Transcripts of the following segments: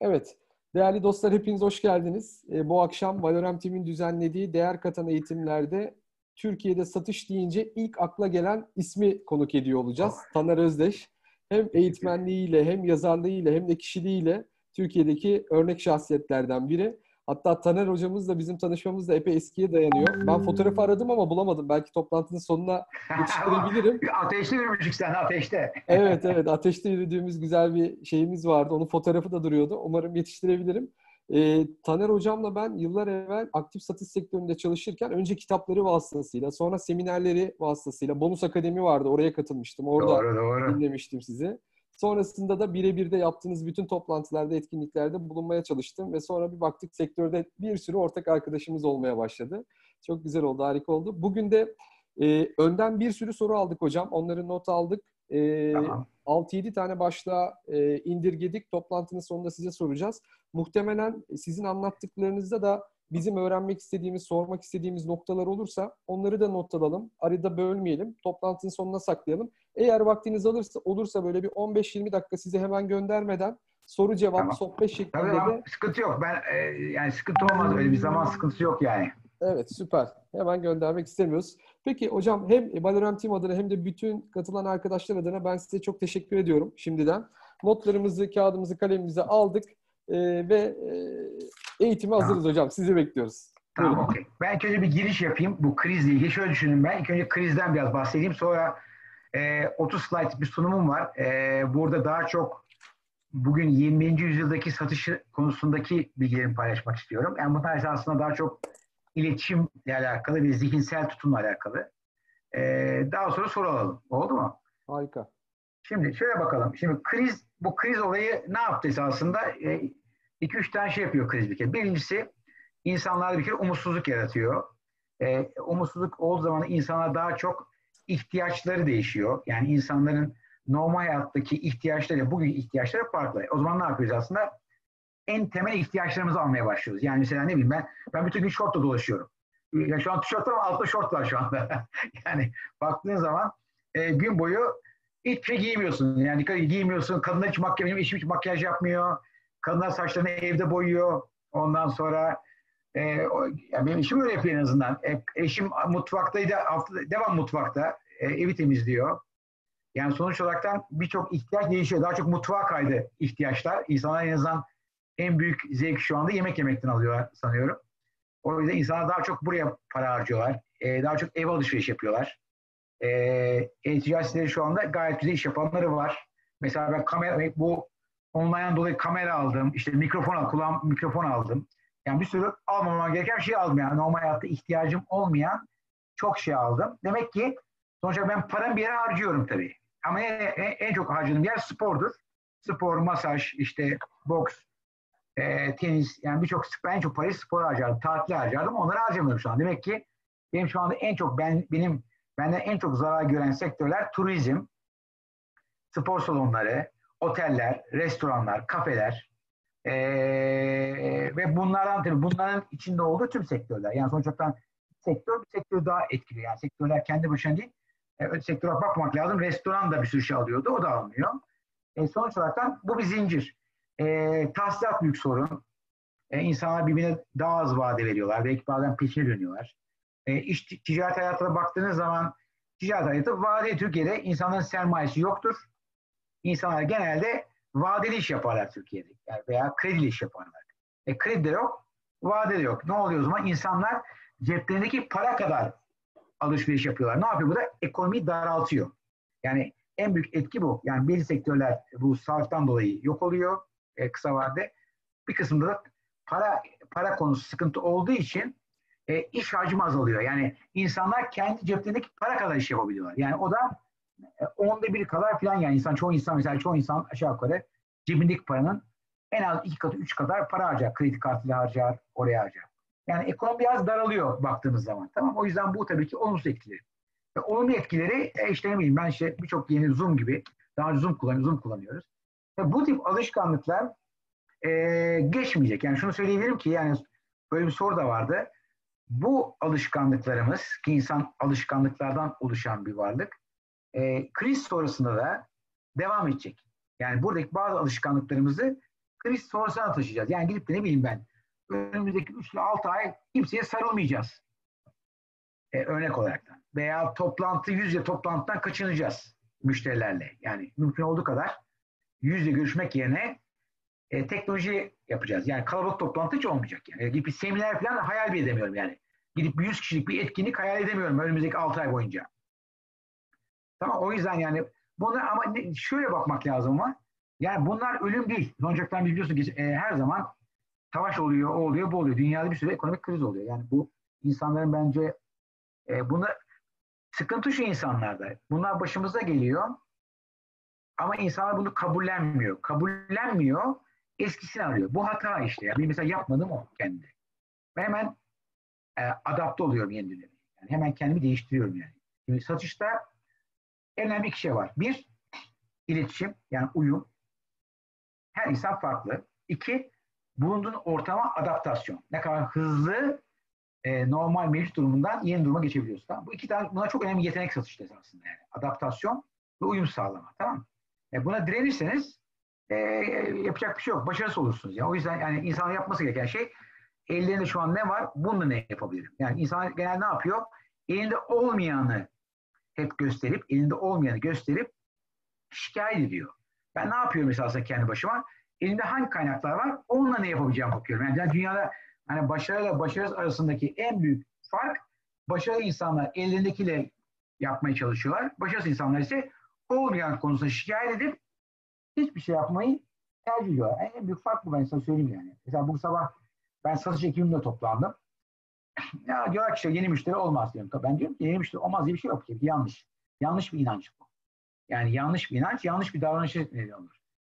Evet, değerli dostlar hepiniz hoş geldiniz. E, bu akşam Valorem Team'in düzenlediği değer katan eğitimlerde Türkiye'de satış deyince ilk akla gelen ismi konuk ediyor olacağız. Taner Özdeş. Hem eğitmenliğiyle hem yazarlığıyla hem de kişiliğiyle Türkiye'deki örnek şahsiyetlerden biri. Hatta Taner hocamız da bizim tanışmamız da epey eskiye dayanıyor. Ben fotoğrafı aradım ama bulamadım. Belki toplantının sonuna yetiştirebilirim. ateşte yürümüştük sen ateşte. evet evet ateşte yürüdüğümüz güzel bir şeyimiz vardı. Onun fotoğrafı da duruyordu. Umarım yetiştirebilirim. E, Taner hocamla ben yıllar evvel aktif satış sektöründe çalışırken önce kitapları vasıtasıyla sonra seminerleri vasıtasıyla Bonus Akademi vardı. Oraya katılmıştım. Orada doğru, doğru. dinlemiştim sizi. Sonrasında da birebir de yaptığınız bütün toplantılarda, etkinliklerde bulunmaya çalıştım ve sonra bir baktık sektörde bir sürü ortak arkadaşımız olmaya başladı. Çok güzel oldu, harika oldu. Bugün de e, önden bir sürü soru aldık hocam. Onları not aldık. E, tamam. 6-7 tane başlığa e, indirgedik. Toplantının sonunda size soracağız. Muhtemelen sizin anlattıklarınızda da bizim öğrenmek istediğimiz, sormak istediğimiz noktalar olursa onları da not alalım. Arada bölmeyelim. Toplantının sonuna saklayalım. Eğer vaktiniz alırsa olursa böyle bir 15-20 dakika size hemen göndermeden soru cevap tamam. sohbet şeklinde Tabii de sıkıntı yok. Ben e, yani sıkıntı olmaz öyle bir zaman sıkıntısı yok yani. Evet süper. Hemen göndermek istemiyoruz. Peki hocam hem Valorant Team adına hem de bütün katılan arkadaşlar adına ben size çok teşekkür ediyorum şimdiden. Notlarımızı, kağıdımızı, kalemimizi aldık e, ve e, eğitime tamam. hazırız hocam. Sizi bekliyoruz. Tamam okey. Ben önce bir giriş yapayım bu krizle ilgili. Şöyle düşünün ben. İlk önce krizden biraz bahsedeyim. Sonra e, 30 slide bir sunumum var. E, burada daha çok bugün 20. yüzyıldaki satışı konusundaki bilgilerimi paylaşmak istiyorum. Yani bunlar aslında daha çok iletişimle alakalı ve zihinsel tutumla alakalı. Ee, daha sonra soru alalım. Oldu mu? Harika. Şimdi şöyle bakalım. Şimdi kriz, bu kriz olayı ne yaptı esasında? E, iki üç tane şey yapıyor kriz bir kere. Birincisi insanlarda bir kere umutsuzluk yaratıyor. E, umutsuzluk olduğu zaman insanlar daha çok ihtiyaçları değişiyor. Yani insanların normal hayattaki ihtiyaçları, bugün ihtiyaçları farklı. O zaman ne yapıyoruz aslında? En temel ihtiyaçlarımızı almaya başlıyoruz. Yani mesela ne bileyim ben, ben bütün gün şortla dolaşıyorum. Yani şu an tişört var ama altta şort var şu anda. yani baktığın zaman e, gün boyu hiçbir şey giymiyorsun. Yani giymiyorsun. Kadınlar hiç makyaj, hiç makyaj yapmıyor. Kadınlar saçlarını evde boyuyor. Ondan sonra e, o, yani benim işim öyle yapıyor en azından. E, eşim mutfaktaydı. Hafta, devam mutfakta. E, evi temizliyor. Yani sonuç olarak birçok ihtiyaç değişiyor. Daha çok mutfağa kaydı ihtiyaçlar. İnsanlar en azından en büyük zevk şu anda yemek yemekten alıyorlar sanıyorum. O yüzden insanlar daha çok buraya para harcıyorlar. E, daha çok ev alışveriş yapıyorlar. E, siteleri şu anda gayet güzel iş yapanları var. Mesela ben kamera, bu online'dan dolayı kamera aldım. İşte mikrofon, kulağım mikrofon aldım. Yani bir sürü almamam gereken şey aldım. Yani normal hayatta ihtiyacım olmayan çok şey aldım. Demek ki sonuçta ben param bir yere harcıyorum tabii. Ama en, en çok harcadığım yer spordur. Spor, masaj, işte boks, e, tenis yani birçok ben çok parayı spor harcardım, tatil harcardım. Onları harcamıyorum şu an. Demek ki benim şu anda en çok ben benim benden en çok zarar gören sektörler turizm, spor salonları, oteller, restoranlar, kafeler ee, ve bunlardan tabii bunların içinde olduğu tüm sektörler. Yani sonuçta sektör bir sektör daha etkili. Yani sektörler kendi başına değil. E, sektöre bakmak lazım. Restoran da bir sürü şey alıyordu. O da almıyor. E, sonuç olarak bu bir zincir. E, tahsilat büyük sorun. E, insanlar birbirine daha az vade veriyorlar. Belki bazen peşine dönüyorlar. E, iş ticaret hayatına baktığınız zaman ticaret hayatı vade Türkiye'de insanların sermayesi yoktur. İnsanlar genelde vadeli iş yaparlar Türkiye'de. Yani veya kredili iş yaparlar. E, kredi de yok, vade de yok. Ne oluyor o zaman? İnsanlar ceplerindeki para kadar alışveriş yapıyorlar. Ne yapıyor bu da? Ekonomiyi daraltıyor. Yani en büyük etki bu. Yani belli sektörler bu savaştan dolayı yok oluyor e, kısa vade. Bir kısımda da para para konusu sıkıntı olduğu için e, iş hacmi azalıyor. Yani insanlar kendi ceplerindeki para kadar iş yapabiliyorlar. Yani o da onda bir kadar falan yani insan çoğu insan mesela çoğu insan aşağı yukarı cebindeki paranın en az iki katı üç kadar para harcar. Kredi kartıyla harcar, oraya harcar. Yani ekonomi biraz daralıyor baktığımız zaman. Tamam O yüzden bu tabii ki olumsuz etkileri. Ve olumlu etkileri e, işte ne bileyim ben işte birçok yeni Zoom gibi daha Zoom kullanıyoruz, Zoom kullanıyoruz. Ve bu tip alışkanlıklar e, geçmeyecek. Yani şunu söyleyebilirim ki yani böyle bir soru da vardı. bu alışkanlıklarımız ki insan alışkanlıklardan oluşan bir varlık e, kriz sonrasında da devam edecek. Yani buradaki bazı alışkanlıklarımızı kriz sonrasına taşıyacağız. Yani gidip de ne bileyim ben önümüzdeki 3 ile 6 ay kimseye sarılmayacağız. E, örnek olarak da. Veya toplantı, yüzle toplantıdan kaçınacağız müşterilerle. Yani mümkün olduğu kadar yüzle görüşmek yerine e, teknoloji yapacağız. Yani kalabalık toplantı hiç olmayacak. Yani gidip bir seminer falan hayal bile edemiyorum yani. Gidip 100 kişilik bir etkinlik hayal edemiyorum önümüzdeki 6 ay boyunca. Tamam o yüzden yani bunlar ama şöyle bakmak lazım ama yani bunlar ölüm değil. Sonuçta biliyorsun ki e, her zaman savaş oluyor, o oluyor, bu oluyor. Dünyada bir sürü ekonomik kriz oluyor. Yani bu insanların bence e, buna sıkıntı şu insanlarda. Bunlar başımıza geliyor ama insanlar bunu kabullenmiyor. Kabullenmiyor, eskisini arıyor. Bu hata işte. Ya. Benim mesela yapmadım o kendi. Ben hemen e, adapte oluyorum yeni döneme. Yani hemen kendimi değiştiriyorum yani. Şimdi satışta önemli iki şey var. Bir, iletişim yani uyum. Her insan farklı. İki, bulunduğun ortama adaptasyon. Ne kadar hızlı e, normal mevcut durumundan yeni duruma geçebiliyorsun. Tamam? Bu iki tane buna çok önemli yetenek satışta aslında yani. Adaptasyon ve uyum sağlama. Tamam e, Buna direnirseniz e, yapacak bir şey yok. Başarısız olursunuz. Yani. O yüzden yani insanın yapması gereken şey ellerinde şu an ne var? Bununla ne yapabilirim? Yani insan genelde ne yapıyor? Elinde olmayanı hep gösterip, elinde olmayanı gösterip şikayet ediyor. Ben ne yapıyorum mesela kendi başıma? Elimde hangi kaynaklar var? Onunla ne yapabileceğim bakıyorum. Yani dünyada hani başarıyla başarısız arasındaki en büyük fark başarılı insanlar elindekiyle yapmaya çalışıyorlar. Başarısız insanlar ise olmayan konusunda şikayet edip hiçbir şey yapmayı tercih ediyorlar. En büyük fark bu ben sana söyleyeyim yani. Mesela bu sabah ben satış ekibimle toplandım. Ya diyorlar ki işte yeni müşteri olmaz diyorum. Ben diyorum ki yeni müşteri olmaz diye bir şey yok. Ki. Yanlış. Yanlış bir inanç bu. Yani yanlış bir inanç, yanlış bir davranış neden olur.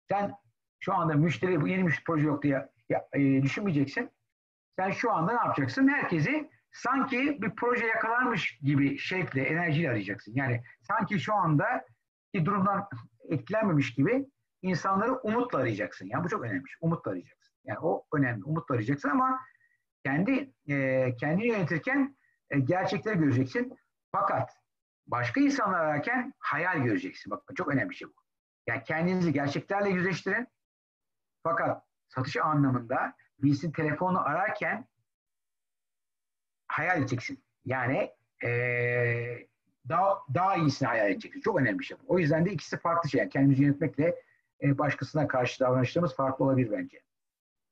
Sen şu anda müşteri bu yeni müşteri proje yok diye ya, e, düşünmeyeceksin. Sen şu anda ne yapacaksın? Herkesi sanki bir proje yakalanmış gibi şekle, enerjiyle arayacaksın. Yani sanki şu anda ki durumdan etkilenmemiş gibi insanları umutla arayacaksın. Yani bu çok önemli. Umutla arayacaksın. Yani o önemli. Umutla arayacaksın ama kendi e, kendini yönetirken e, gerçekleri göreceksin. Fakat başka insanlar ararken hayal göreceksin. Bakın çok önemli bir şey bu. Yani kendinizi gerçeklerle yüzleştirin. Fakat satış anlamında birisinin telefonu ararken hayal edeceksin. Yani ee, daha, daha iyisini hayal edeceksin. Çok önemli bir şey bu. O yüzden de ikisi farklı şey. Yani kendimizi yönetmekle e, başkasına karşı davranışlarımız farklı olabilir bence.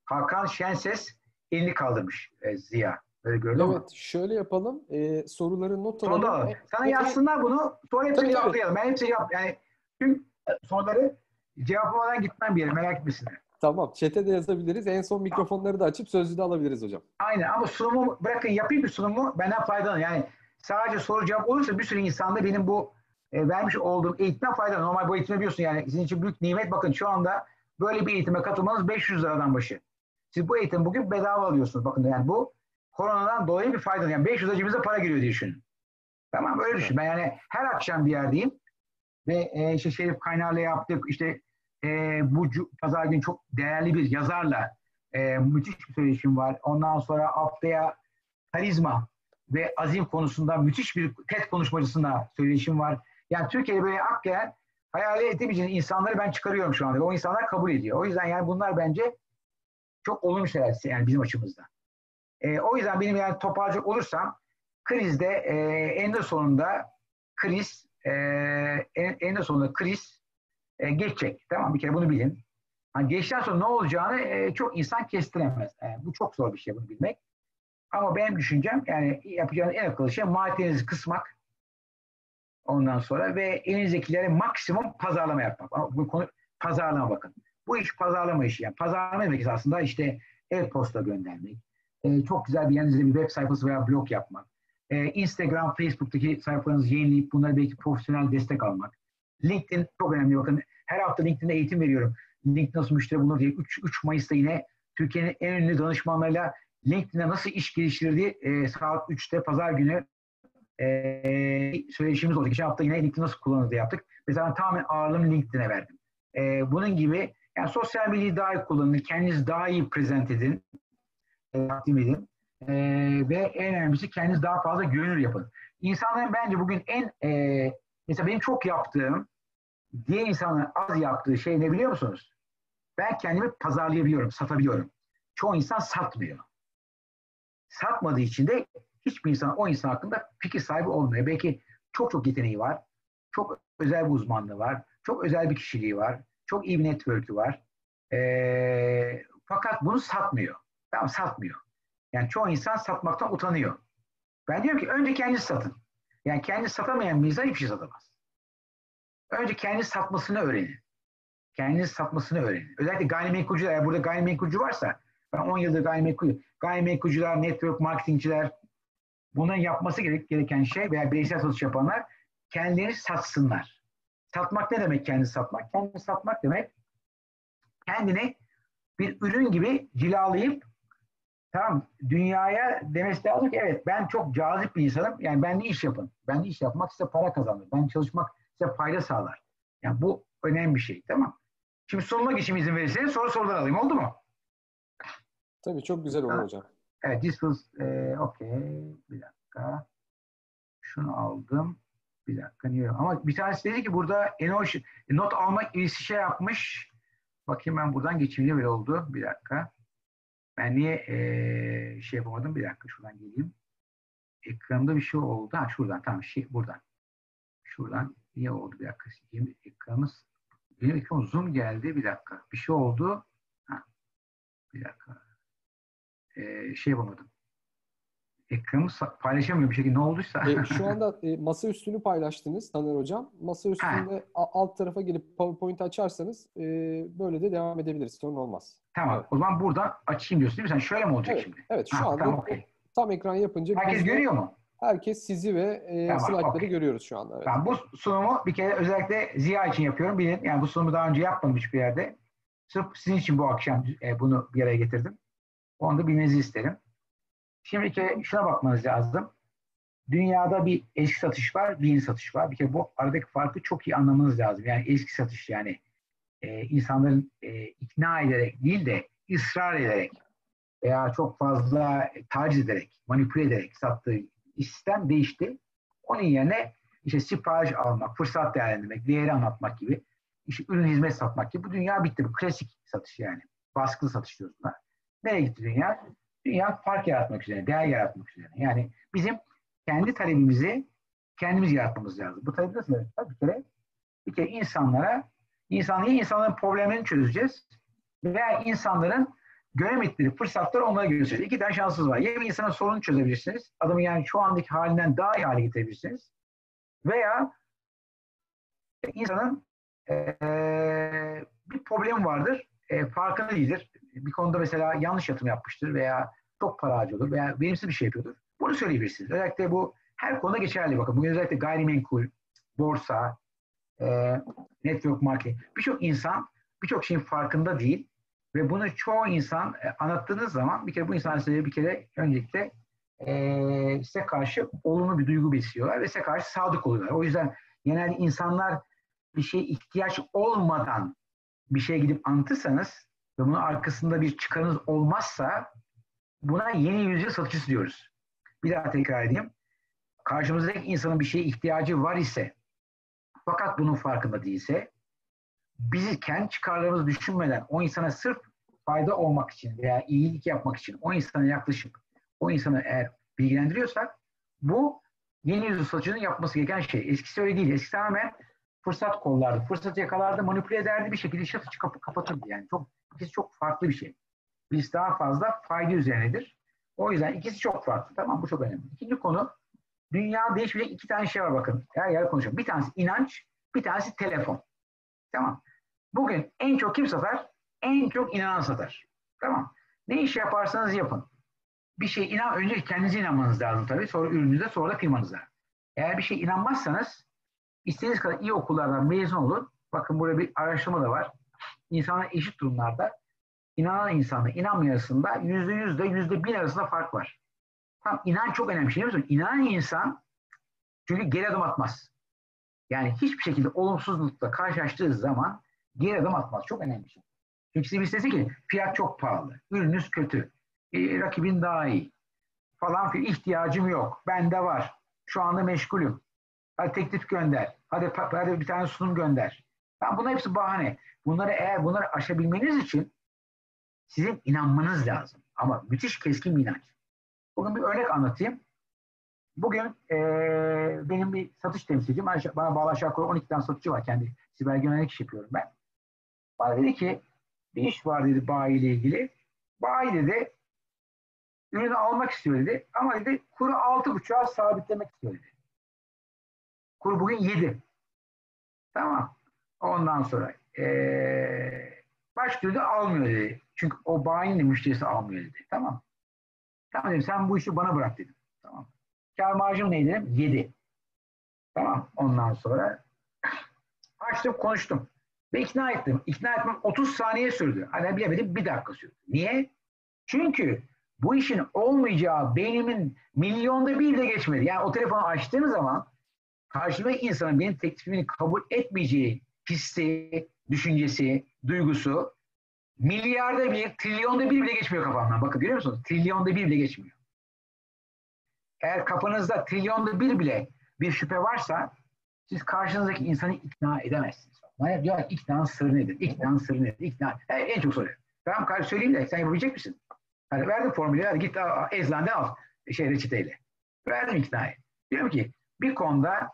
Hakan Şenses elini kaldırmış e, Ziya. Böyle gördün evet, mü? şöyle yapalım. E, soruları not alalım. Sonra, sana yazsınlar bunu. Sonra hepsini cevaplayalım. Ben hepsini yap. Yani tüm soruları cevaplamadan gitmem bir yere. Merak etmesinler. Tamam. Çete de yazabiliriz. En son mikrofonları da açıp sözlü de alabiliriz hocam. Aynen ama sunumu bırakın yapayım bir sunumu benden faydalanın. Yani sadece soru cevap olursa bir sürü insanda benim bu e, vermiş olduğum eğitimden faydalanır. Normal bu eğitimi biliyorsun yani sizin için büyük nimet. Bakın şu anda böyle bir eğitime katılmanız 500 liradan başı. Siz bu eğitim bugün bedava alıyorsunuz. Bakın yani bu koronadan dolayı bir fayda. Yani 500 cebimize para giriyor diye düşünün. Tamam öyle düşün. Ben yani her akşam bir yerdeyim ve e, işte Şerif Kaynar'la yaptık. İşte e, bu pazar günü çok değerli bir yazarla e, müthiş bir söyleşim var. Ondan sonra haftaya karizma ve azim konusunda müthiş bir TED konuşmacısında söyleşim var. Yani Türkiye'de böyle hakikaten hayal edemeyeceğiniz insanları ben çıkarıyorum şu anda. O insanlar kabul ediyor. O yüzden yani bunlar bence çok olumlu şeyler yani bizim açımızda. E, o yüzden benim yani toparlayacak olursam krizde e, eninde sonunda kriz e, eninde sonunda kriz e, geçecek. Tamam bir kere bunu bilin. Hani geçten sonra ne olacağını e, çok insan kestiremez. Yani e, bu çok zor bir şey bunu bilmek. Ama benim düşüncem yani yapacağınız en akıllı şey maliyetinizi kısmak ondan sonra ve elinizdekilere maksimum pazarlama yapmak. Ama bu konu pazarlama bakın. Bu iş pazarlama işi. Yani pazarlama demek aslında işte e-posta göndermek. E, çok güzel bir yanınızda bir web sayfası veya blog yapmak. E, Instagram, Facebook'taki sayfalarınızı yenileyip bunları belki profesyonel destek almak. LinkedIn çok önemli. Bakın her hafta LinkedIn'de eğitim veriyorum. LinkedIn nasıl müşteri bulunur diye. 3, 3 Mayıs'ta yine Türkiye'nin en ünlü danışmanlarıyla LinkedIn'e nasıl iş geliştirdiği e, saat 3'te pazar günü e, söyleşimiz oldu. Geçen hafta yine LinkedIn nasıl kullanılır diye yaptık. Mesela tamamen ağırlığımı LinkedIn'e verdim. E, bunun gibi yani sosyal medyayı daha iyi kullanın, kendinizi daha iyi prezent edin, e, takdim edin. e, ve en önemlisi kendiniz daha fazla güvenilir yapın. İnsanların bence bugün en e, mesela benim çok yaptığım diğer insanların az yaptığı şey ne biliyor musunuz? Ben kendimi pazarlayabiliyorum, satabiliyorum. Çoğu insan satmıyor. Satmadığı için de hiçbir insan o insan hakkında fikir sahibi olmuyor. Belki çok çok yeteneği var, çok özel bir uzmanlığı var, çok özel bir kişiliği var, çok iyi bir network'ü var. E, fakat bunu satmıyor. Tamam satmıyor. Yani çoğu insan satmaktan utanıyor. Ben diyorum ki önce kendisi satın. Yani kendi satamayan bir insan hiçbir şey satamaz. Önce kendi satmasını öğrenin. Kendiniz satmasını öğrenin. Özellikle gayrimenkulcüler, eğer burada gayrimenkulcu varsa, ben 10 yıldır gayrimenkul, gayrimenkulcüler, network marketingçiler, bunların yapması gereken şey veya bireysel satış yapanlar kendilerini satsınlar. Satmak ne demek kendi satmak? Kendi satmak demek kendini bir ürün gibi cilalayıp tamam dünyaya demesi lazım ki evet ben çok cazip bir insanım. Yani ben iş yapın. Ben iş yapmak size para kazanır. Ben çalışmak size fayda sağlar. Yani bu önemli bir şey. Tamam. Şimdi sunuma geçeyim izin verirseniz sonra sorular alayım. Oldu mu? Tabii çok güzel olur hocam. Evet, this was, e, okay. Bir dakika. Şunu aldım. Bir dakika niye? Ama bir tanesi dedi ki burada Enoş not almak birisi şey yapmış. Bakayım ben buradan geçeyim böyle oldu. Bir dakika. Ben niye e, şey yapamadım? Bir dakika şuradan geleyim. Ekranımda bir şey oldu. Ha şuradan tamam şey buradan. Şuradan niye oldu? Bir dakika. Ekranımız benim ekranım zoom geldi. Bir dakika. Bir şey oldu. Ha. Bir dakika. Ee, şey yapamadım ekranımı paylaşamıyorum bir şekilde ne olduysa. E, şu anda e, masa üstünü paylaştınız Taner Hocam. Masa üstünde ha. alt tarafa gelip PowerPoint açarsanız e, böyle de devam edebiliriz. Sorun olmaz. Tamam. Evet. O zaman buradan açayım diyorsun değil mi? Sen şöyle mi olacak evet. şimdi? Evet. Şu ha, anda tamam, okay. tam ekran yapınca herkes görüyor mu? Herkes sizi ve e, tamam, slaytları okay. görüyoruz şu anda. Evet. Tamam, bu sunumu bir kere özellikle Ziya için yapıyorum. Bilin yani bu sunumu daha önce yapmadım hiçbir yerde. Sırf sizin için bu akşam e, bunu bir araya getirdim. Onu da bilmenizi isterim. Şimdi ki şuna bakmanız lazım. Dünyada bir eski satış var, bir yeni satış var. Bir kere bu aradaki farkı çok iyi anlamanız lazım. Yani eski satış yani e, insanların e, ikna ederek değil de ısrar ederek veya çok fazla taciz ederek, manipüle ederek sattığı sistem değişti. Onun yerine işte sipariş almak, fırsat değerlendirmek, değeri anlatmak gibi, işte ürün hizmet satmak gibi bu dünya bitti. Bu klasik satış yani. Baskılı satış diyoruz buna. Nereye gitti dünya? Dünya fark yaratmak üzere, değer yaratmak üzere. Yani bizim kendi talebimizi kendimiz yaratmamız lazım. Bu talebi nasıl yaratacağız? Bir kere, bir kere insanlara, insan, ya insanların problemlerini çözeceğiz veya insanların göremedikleri fırsatları onlara göstereceğiz. İki tane şansınız var. Ya bir insanın sorunu çözebilirsiniz, adamı yani şu andaki halinden daha iyi hale getirebilirsiniz. Veya insanın ee, bir problem vardır, e, farkında değildir. Bir konuda mesela yanlış yatırım yapmıştır veya çok para harcıyordur veya verimsiz bir şey yapıyordur. Bunu söyleyebilirsiniz. Özellikle bu her konuda geçerli. Bakın bugün özellikle gayrimenkul, borsa, e, network marketing birçok insan birçok şeyin farkında değil ve bunu çoğu insan e, anlattığınız zaman bir kere bu insan size bir kere öncelikle e, size karşı olumlu bir duygu besliyorlar ve size karşı sadık oluyorlar. O yüzden genelde insanlar bir şeye ihtiyaç olmadan bir şeye gidip anlatırsanız ve bunun arkasında bir çıkarınız olmazsa Buna yeni yüzyıl satıcısı diyoruz. Bir daha tekrar edeyim. Karşımızdaki insanın bir şeye ihtiyacı var ise fakat bunun farkında değilse bizi kendi çıkarlarımızı düşünmeden o insana sırf fayda olmak için veya iyilik yapmak için o insana yaklaşıp o insanı eğer bilgilendiriyorsak bu yeni yüzyıl satıcının yapması gereken şey. Eskisi öyle değil. Eskisi tamamen fırsat kollardı. Fırsatı yakalardı, manipüle ederdi bir şekilde satıcı kapı kapatırdı yani. Çok, ikisi çok farklı bir şey. Biz daha fazla fayda üzerinedir. O yüzden ikisi çok farklı. Tamam bu çok önemli. İkinci konu dünya değişmeyecek iki tane şey var bakın. Her yer konuşuyorum. Bir tanesi inanç, bir tanesi telefon. Tamam. Bugün en çok kim satar? En çok inanan satar. Tamam. Ne iş yaparsanız yapın. Bir şey inan önce kendinize inanmanız lazım tabii. Sonra ürününüze, sonra da firmanıza. Eğer bir şey inanmazsanız istediğiniz kadar iyi okullardan mezun olun. Bakın burada bir araştırma da var. İnsanlar eşit durumlarda inanan insanla inanmayan arasında yüzde yüzde yüzde bin arasında fark var. Tamam, inan çok önemli şey biliyor musun? İnanan insan çünkü geri adım atmaz. Yani hiçbir şekilde olumsuzlukla karşılaştığı zaman geri adım atmaz. Çok önemli bir şey. Çünkü size bir ki fiyat çok pahalı, ürününüz kötü, e, rakibin daha iyi. falan filan ihtiyacım yok. Bende var. Şu anda meşgulüm. Hadi teklif gönder. Hadi, hadi bir tane sunum gönder. Yani bunlar hepsi bahane. Bunları eğer bunları aşabilmeniz için sizin inanmanız lazım. Ama müthiş keskin bir inanç. Bugün bir örnek anlatayım. Bugün e, benim bir satış temsilcim, bana bağlı aşağı yukarı 12 tane satıcı var. Kendi siber güvenlik iş yapıyorum ben. Bana dedi ki bir iş var dedi bayi ile ilgili. Bayi dedi ürünü almak istiyor dedi. Ama dedi kuru altı buçuğa sabitlemek istiyor dedi. Kuru bugün yedi. Tamam. Ondan sonra ee, baş türlü almıyor dedi. Çünkü o bayinin müşterisi almıyor dedi. Tamam. Tamam dedim sen bu işi bana bırak dedim. Tamam. Kar marjım neydi dedim? Yedi. Tamam. Ondan sonra açtım konuştum. Ve ikna ettim. İkna etmem 30 saniye sürdü. Hani bilemedim bir dakika sürdü. Niye? Çünkü bu işin olmayacağı beynimin milyonda bir de geçmedi. Yani o telefonu açtığım zaman karşımdaki insanın benim teklifimi kabul etmeyeceği hissi, düşüncesi, duygusu milyarda bir, trilyonda bir bile geçmiyor kafamdan. Bakın görüyor musunuz? Trilyonda bir bile geçmiyor. Eğer kafanızda trilyonda bir bile bir şüphe varsa siz karşınızdaki insanı ikna edemezsiniz. Bana diyor ki iknanın sırrı nedir? İknanın sırrı nedir? İkna. En, en çok soruyor. Tamam kardeş söyleyeyim de sen yapabilecek misin? Hani verdim formülü hadi git eczaneden al şey reçeteyle. Verdim iknayı. Diyorum ki bir konuda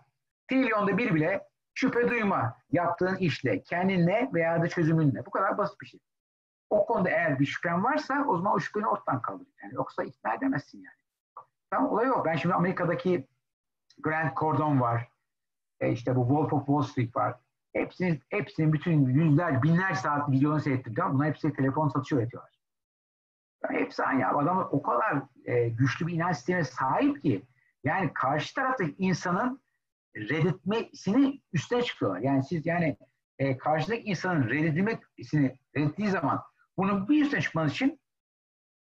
trilyonda bir bile şüphe duyma yaptığın işle, kendinle veya da çözümünle. Bu kadar basit bir şey. O konuda eğer bir şüphen varsa o zaman o şüpheni ortadan kaldır. Yani yoksa ikna edemezsin yani. Tamam olay yok. Ben şimdi Amerika'daki Grant Cardone var. E işte bu Wolf of Wall Street var. Hepsinin, hepsinin bütün yüzler, binler saat videolarını seyrettim. Tamam Bunlar hepsi telefon satışı üretiyorlar. Yani hepsi aynı. Adamlar o kadar e, güçlü bir inanç sistemine sahip ki yani karşı taraftaki insanın reddetmesini üstüne çıkıyorlar. Yani siz yani e, karşıdaki insanın reddedilmesini reddettiği zaman bunun bir üstüne çıkmanız için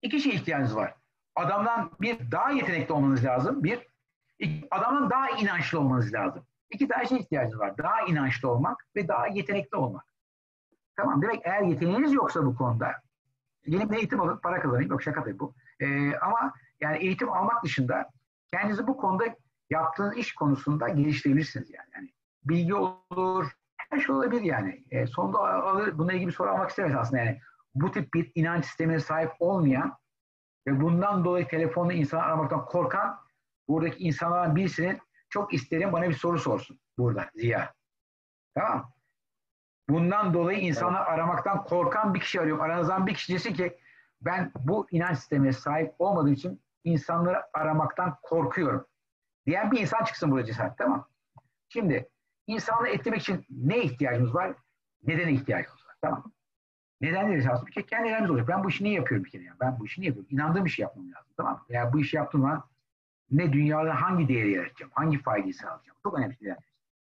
iki şey ihtiyacınız var. Adamdan bir daha yetenekli olmanız lazım. Bir, iki, adamdan daha inançlı olmanız lazım. İki tane şey ihtiyacınız var. Daha inançlı olmak ve daha yetenekli olmak. Tamam. Demek eğer yeteneğiniz yoksa bu konuda gelin bir eğitim alın, para kazanayım. Yok şaka tabii bu. Ee, ama yani eğitim almak dışında kendinizi bu konuda yaptığınız iş konusunda geliştirebilirsiniz yani. yani bilgi olur, her şey olabilir yani. E, sonunda alır, bununla ilgili bir soru almak istemez aslında yani. Bu tip bir inanç sistemine sahip olmayan ve bundan dolayı telefonla insan aramaktan korkan buradaki insanlardan birisinin çok isterim bana bir soru sorsun burada Ziya. Tamam Bundan dolayı insanı evet. aramaktan korkan bir kişi arıyorum. Aranızdan bir kişi desin ki ben bu inanç sistemine sahip olmadığım için insanları aramaktan korkuyorum. Diyen bir insan çıksın burada cesaret tamam Şimdi insanları etlemek için ne ihtiyacımız var? Nedene ihtiyacımız var. Tamam Neden deriz aslında? Bir kere kendi nedenimiz olacak. Ben bu işi niye yapıyorum bir kere? Yani? Ben bu işi niye yapıyorum? İnandığım şey yapmam lazım. Tamam? Veya bu işi yaptığım zaman ne dünyada hangi değeri yaratacağım? Hangi faydayı sağlayacağım? Çok önemli şeyler.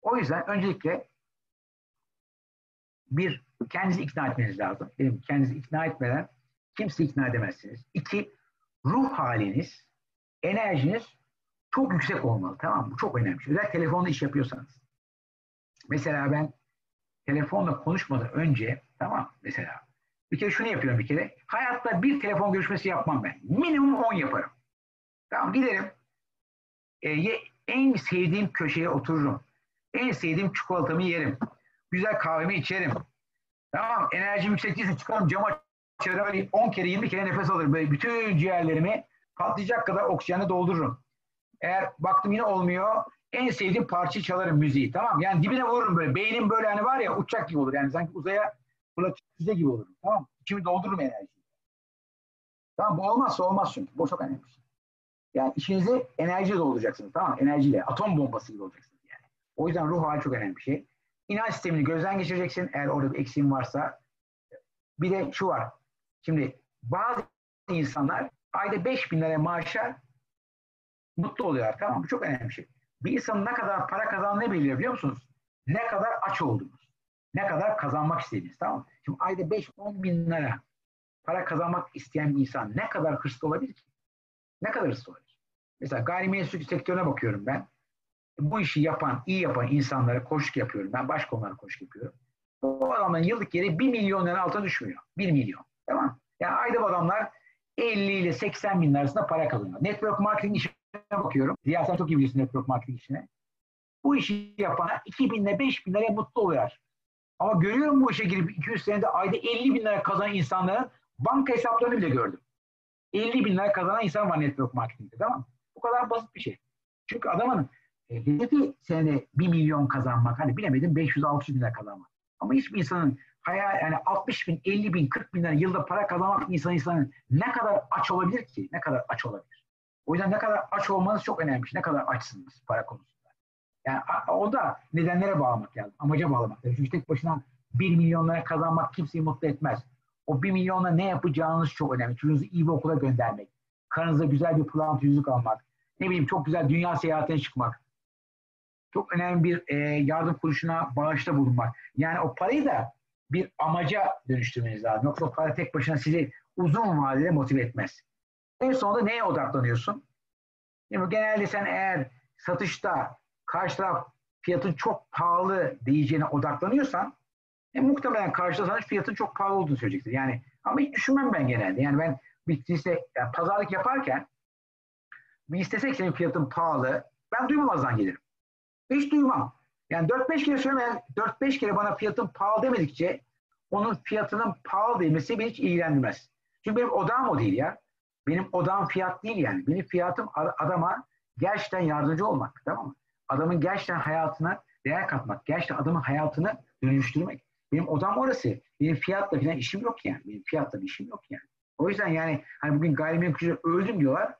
O yüzden öncelikle bir, kendinizi ikna etmeniz lazım. Dedim, kendinizi ikna etmeden kimse ikna edemezsiniz. İki, ruh haliniz, enerjiniz çok yüksek olmalı. Tamam mı? Çok önemli. Özellikle telefonla iş yapıyorsanız. Mesela ben telefonla konuşmadan önce tamam mesela bir kere şunu yapıyorum bir kere. Hayatta bir telefon görüşmesi yapmam ben. Minimum 10 yaparım. Tamam giderim. Ee, en sevdiğim köşeye otururum. En sevdiğim çikolatamı yerim. Güzel kahvemi içerim. Tamam enerjim yüksek değilse çıkarım cama açarım. 10 kere 20 kere nefes alırım. Böyle bütün ciğerlerimi patlayacak kadar oksijenle doldururum. Eğer baktım yine olmuyor en sevdiğim parçayı çalarım müziği tamam Yani dibine vururum böyle. Beynim böyle hani var ya uçak gibi olur. Yani sanki uzaya fırlatıyor gibi olurum. Tamam İçimi doldururum enerjiyi. Tamam bu olmazsa olmaz çünkü. Bu çok önemli. Yani işinizi enerjiyle dolduracaksınız. Tamam Enerjiyle. Atom bombası gibi olacaksınız yani. O yüzden ruh hali çok önemli bir şey. İnanç sistemini gözden geçireceksin. Eğer orada bir eksiğin varsa. Bir de şu var. Şimdi bazı insanlar ayda 5 bin lira maaşa mutlu oluyorlar. Tamam Bu çok önemli bir şey. Bir insanın ne kadar para kazandığını biliyor biliyor musunuz? Ne kadar aç olduğunuz. Ne kadar kazanmak istediğiniz. Tamam Şimdi ayda 5-10 bin lira para kazanmak isteyen bir insan ne kadar hırslı olabilir ki? Ne kadar hırslı olabilir? Mesela gayrimenkul sektörüne bakıyorum ben. Bu işi yapan, iyi yapan insanlara koşuk yapıyorum. Ben başka konulara koşuk yapıyorum. Bu adamların yıllık geri 1 milyon lira altına düşmüyor. 1 milyon. Tamam Yani ayda bu adamlar 50 ile 80 bin arasında para kazanıyor. Network marketing işine bakıyorum. Ziya sen çok iyi biliyorsun network marketing işine. Bu işi yapan 2 bin ile 5 bin liraya mutlu oluyor. Ama görüyorum bu işe girip 200 senede ayda 50 bin lira kazanan insanların banka hesaplarını bile gördüm. 50 bin lira kazanan insan var network marketingde tamam mı? Bu kadar basit bir şey. Çünkü adamın e, hedefi senede 1 milyon kazanmak. Hani bilemedim 500-600 bin lira kazanmak. Ama hiçbir insanın hayal yani 60 bin, 50 bin, 40 bin lira yılda para kazanmak insan insanın ne kadar aç olabilir ki? Ne kadar aç olabilir? O yüzden ne kadar aç olmanız çok önemli. Ne kadar açsınız para konusunda. Yani o da nedenlere bağlamak lazım. Amaca bağlamak lazım. Çünkü tek başına 1 milyonlara kazanmak kimseyi mutlu etmez. O 1 milyonla ne yapacağınız çok önemli. Çocuğunuzu iyi bir okula göndermek. Karınıza güzel bir pırlanta yüzük almak. Ne bileyim çok güzel dünya seyahatine çıkmak. Çok önemli bir e, yardım kuruluşuna bağışta bulunmak. Yani o parayı da bir amaca dönüştürmeniz lazım. Yoksa o para tek başına sizi uzun vadede motive etmez. En sonunda neye odaklanıyorsun? Yani genelde sen eğer satışta karşı taraf fiyatın çok pahalı diyeceğine odaklanıyorsan e, muhtemelen karşıda sana fiyatın çok pahalı olduğunu söyleyecektir. Yani ama hiç düşünmem ben genelde. Yani ben bir işte yani pazarlık yaparken bir istesek senin fiyatın pahalı ben duymamazdan gelirim. Hiç duymam. Yani 4-5 kere söylemeyen 4-5 kere bana fiyatın pahalı demedikçe onun fiyatının pahalı demesi beni hiç ilgilendirmez. Çünkü benim odam o değil ya. Benim odam fiyat değil yani. Benim fiyatım adama gerçekten yardımcı olmak. Tamam mı? Adamın gerçekten hayatına değer katmak. Gerçekten adamın hayatını dönüştürmek. Benim odam orası. Benim fiyatla falan işim yok yani. Benim fiyatla bir işim yok yani. O yüzden yani hani bugün gayrimenkulcüler öldüm diyorlar.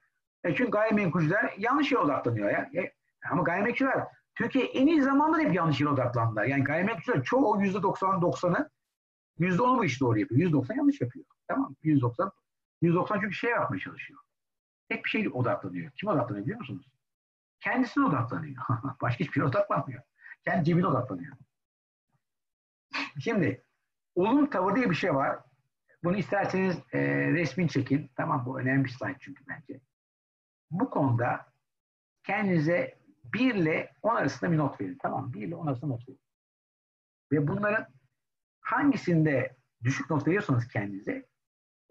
E çünkü gayrimenkulcüler yanlış yere odaklanıyor ya. E, ama gayrimenkulcüler Türkiye en iyi zamanda hep yanlış yere odaklandılar. Yani gayrimenkulcüler çoğu yüzde 90'ın 90'ı yüzde 10'u bu işi doğru yapıyor. Yüzde 90 yanlış yapıyor. Tamam Yüzde 90 yüzde 90 çünkü şey yapmaya çalışıyor. Tek bir şey odaklanıyor. Kim odaklanıyor biliyor musunuz? Kendisine odaklanıyor. Başka hiçbir şeye odaklanmıyor. Kendi cebine odaklanıyor. Şimdi olum tavır diye bir şey var. Bunu isterseniz e, resmin çekin. Tamam bu önemli bir slide çünkü bence. Bu konuda kendinize 1 ile 10 arasında bir not verin. Tamam 1 ile 10 arasında not verin. Ve bunların hangisinde düşük not veriyorsanız kendinize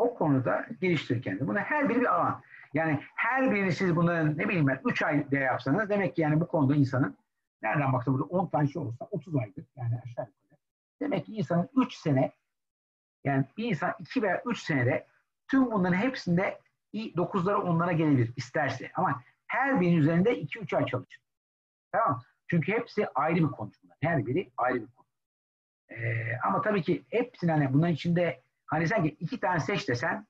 o konuda geliştirir kendini. Bunun her biri bir alan. Yani her birini siz bunların ne bileyim ben 3 ayda yapsanız demek ki yani bu konuda insanın nereden baksa burada 10 tane şey olursa 30 aydır yani aşağı yukarı. Demek ki insanın 3 sene yani bir insan 2 veya 3 senede tüm bunların hepsinde 9'lara 10'lara gelebilir isterse. Ama her birinin üzerinde 2-3 ay çalışır. Tamam Çünkü hepsi ayrı bir konu. Her biri ayrı bir konu. Ee, ama tabii ki hepsinin hani bunların içinde hani sen ki iki tane seç desen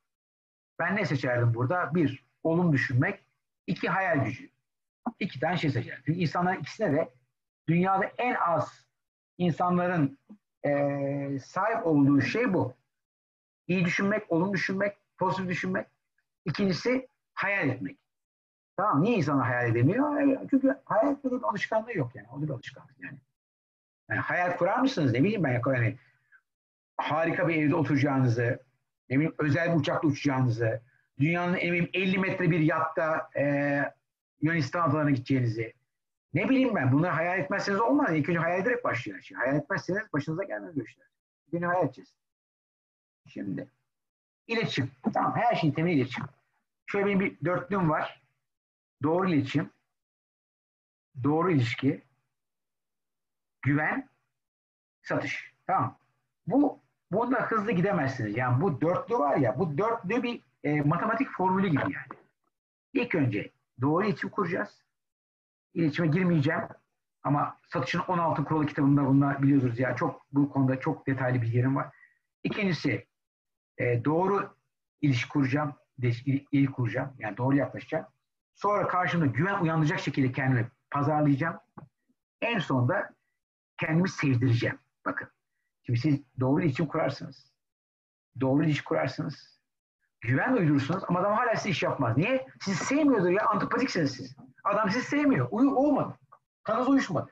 ben ne seçerdim burada? Bir, olum düşünmek. iki hayal gücü. İki tane şey seçerdim. Çünkü insanların ikisine de dünyada en az insanların e, sahip olduğu şey bu. İyi düşünmek, olum düşünmek, pozitif düşünmek. İkincisi hayal etmek. Tamam niye insan hayal edemiyor? E, çünkü hayal bir alışkanlığı yok yani. O bir alışkanlık yani. yani. Hayal kurar mısınız? Ne bileyim ben yani harika bir evde oturacağınızı, ne bileyim özel bir uçakla uçacağınızı, dünyanın eminim 50 metre bir yatta e, Yunanistan adalarına gideceğinizi, ne bileyim ben bunları hayal etmezseniz olmaz. İlk önce hayal ederek başlıyor. Şey. Hayal etmezseniz başınıza gelmez bu işler. Beni hayal edeceğiz. Şimdi iletişim. Tamam her şeyin temeli iletişim. Şöyle benim bir dörtlüğüm var. Doğru iletişim, doğru ilişki, güven, satış. Tamam. Bu bunda hızlı gidemezsiniz. Yani bu dörtlü var ya, bu dörtlü bir e, matematik formülü gibi yani. İlk önce doğru iletişim kuracağız. İletişime girmeyeceğim. Ama satışın 16 kuralı kitabında bunlar biliyoruz ya. Çok bu konuda çok detaylı bilgilerim var. İkincisi e, doğru ilişki kuracağım. İlişki kuracağım. Yani doğru yaklaşacağım. Sonra karşımda güven uyandıracak şekilde kendimi pazarlayacağım. En sonunda kendimi sevdireceğim. Bakın. Şimdi siz doğru iletişim kurarsınız. Doğru ilişki kurarsınız. Güven uydurursunuz ama adam hala size iş yapmaz. Niye? Sizi sevmiyordur ya. Antipatiksiniz siz. Adam sizi sevmiyor. Uyu olmadı. Kanınız uyuşmadı.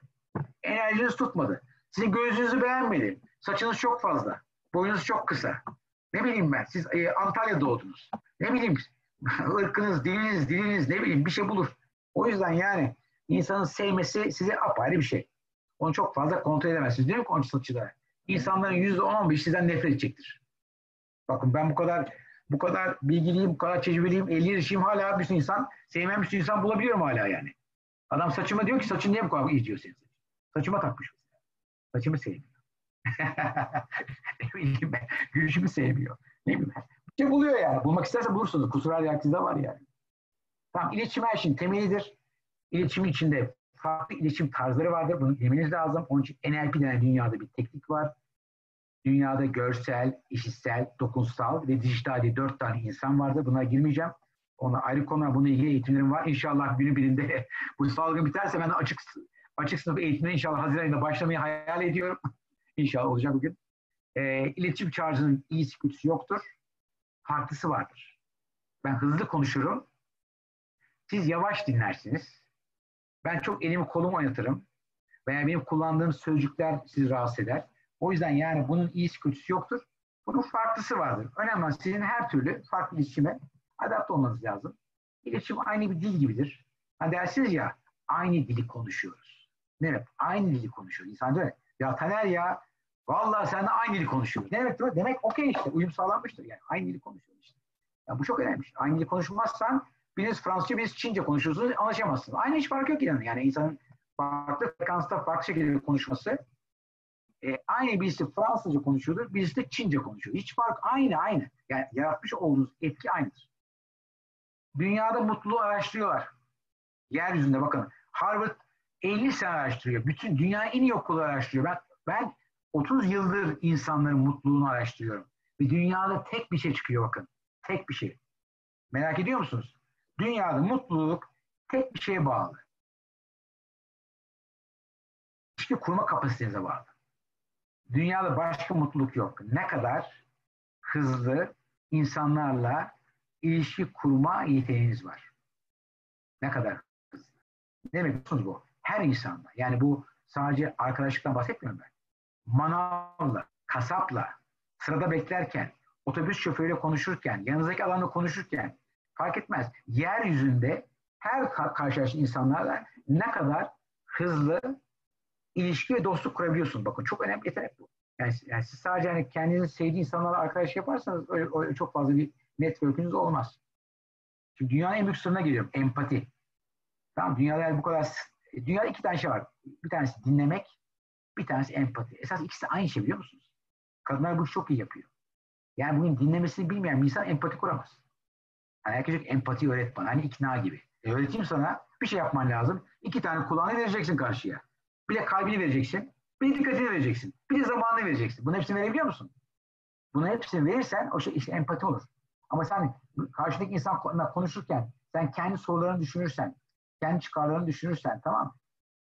Enerjiniz tutmadı. Sizin gözünüzü beğenmedi. Saçınız çok fazla. Boyunuz çok kısa. Ne bileyim ben. Siz e, Antalya'da doğdunuz. Ne bileyim ırkınız, diliniz, diliniz ne bileyim bir şey bulur. O yüzden yani insanın sevmesi size apayrı bir şey. Onu çok fazla kontrol edemezsiniz. Değil mi konuşmacılar? İnsanların yüzde on on beş sizden nefret edecektir. Bakın ben bu kadar bu kadar bilgiliyim, bu kadar tecrübeliyim, 50 yaşıyım hala bir sürü insan, sevmem bir sürü insan bulabiliyorum hala yani. Adam saçıma diyor ki saçın niye bu kadar iyi diyor senin Saçıma takmış. Saçımı sevmiyor. ne. Gülüşümü sevmiyor. Ne bileyim. Bir şey buluyor yani. Bulmak isterse bulursunuz. Kusural herkeste var yani. Tamam iletişim her şeyin temelidir. İletişim içinde farklı iletişim tarzları vardır. Bunu bilmeniz lazım. Onun için NLP denen dünyada bir teknik var. Dünyada görsel, işitsel, dokunsal ve dijital diye dört tane insan vardır. Buna girmeyeceğim. Ona ayrı konular, bununla ilgili eğitimlerim var. İnşallah günü birinde bu salgın biterse ben açık açık sınıf eğitimine inşallah Haziran ayında başlamayı hayal ediyorum. İnşallah olacak bugün. E, iletişim çağrıcının iyisi kötüsü yoktur. Farklısı vardır. Ben hızlı konuşurum. Siz yavaş dinlersiniz. Ben çok elimi kolumu oynatırım. Veya benim kullandığım sözcükler sizi rahatsız eder. O yüzden yani bunun iyisi kötüsü yoktur. Bunun farklısı vardır. Önemli olan sizin her türlü farklı iletişime adapte olmanız lazım. İletişim aynı bir dil gibidir. Hani dersiniz ya aynı dili konuşuyoruz. Ne demek? Aynı dili konuşuyoruz. İnsan diyor ya Taner ya vallahi sen de aynı dili konuşuyoruz. Ne demek? Demek okey işte uyum sağlanmıştır yani. Aynı dili konuşuyoruz işte. Ya bu çok önemli. Aynı dili konuşmazsan biriniz Fransızca biriniz Çince konuşuyorsunuz anlaşamazsınız. Aynı hiç fark yok yani. Yani insanın farklı frekansta farklı şekilde konuşması e, aynı birisi Fransızca konuşuyordur, birisi de Çince konuşuyor. Hiç fark aynı aynı. Yani yaratmış olduğunuz etki aynıdır. Dünyada mutluluğu araştırıyorlar. Yeryüzünde bakın. Harvard 50 sene araştırıyor. Bütün dünya en iyi okulu araştırıyor. Ben, ben 30 yıldır insanların mutluluğunu araştırıyorum. Ve dünyada tek bir şey çıkıyor bakın. Tek bir şey. Merak ediyor musunuz? Dünyada mutluluk tek bir şeye bağlı. İlişki kurma kapasitenize bağlı. Dünyada başka mutluluk yok. Ne kadar hızlı insanlarla ilişki kurma yeteneğiniz var. Ne kadar hızlı. Ne demek musunuz bu? Her insanda. Yani bu sadece arkadaşlıktan bahsetmiyorum ben. Manavla, kasapla, sırada beklerken, otobüs şoförüyle konuşurken, yanınızdaki alanla konuşurken fark etmez. Yeryüzünde her karşılaştığın insanlarla ne kadar hızlı ilişki ve dostluk kurabiliyorsun. Bakın çok önemli yetenek bu. Yani, yani siz sadece hani kendinizi sevdiği insanlarla arkadaş yaparsanız öyle, öyle çok fazla bir network'ünüz olmaz. Şimdi dünyanın en büyük sırrına geliyorum. Empati. Tamam dünyada bu kadar dünyada iki tane şey var. Bir tanesi dinlemek, bir tanesi empati. Esas ikisi aynı şey biliyor musunuz? Kadınlar bu işi çok iyi yapıyor. Yani bugün dinlemesini bilmeyen bir insan empati kuramaz. Yani herkes empati öğret bana. Hani ikna gibi. E öğreteyim sana bir şey yapman lazım. İki tane kulağını vereceksin karşıya. Bir de kalbini vereceksin. Bir de dikkatini vereceksin. Bir de zamanını vereceksin. Bunun hepsini verebiliyor musun? Bunu hepsini verirsen o şey işte empati olur. Ama sen karşıdaki insanla konuşurken sen kendi sorularını düşünürsen, kendi çıkarlarını düşünürsen tamam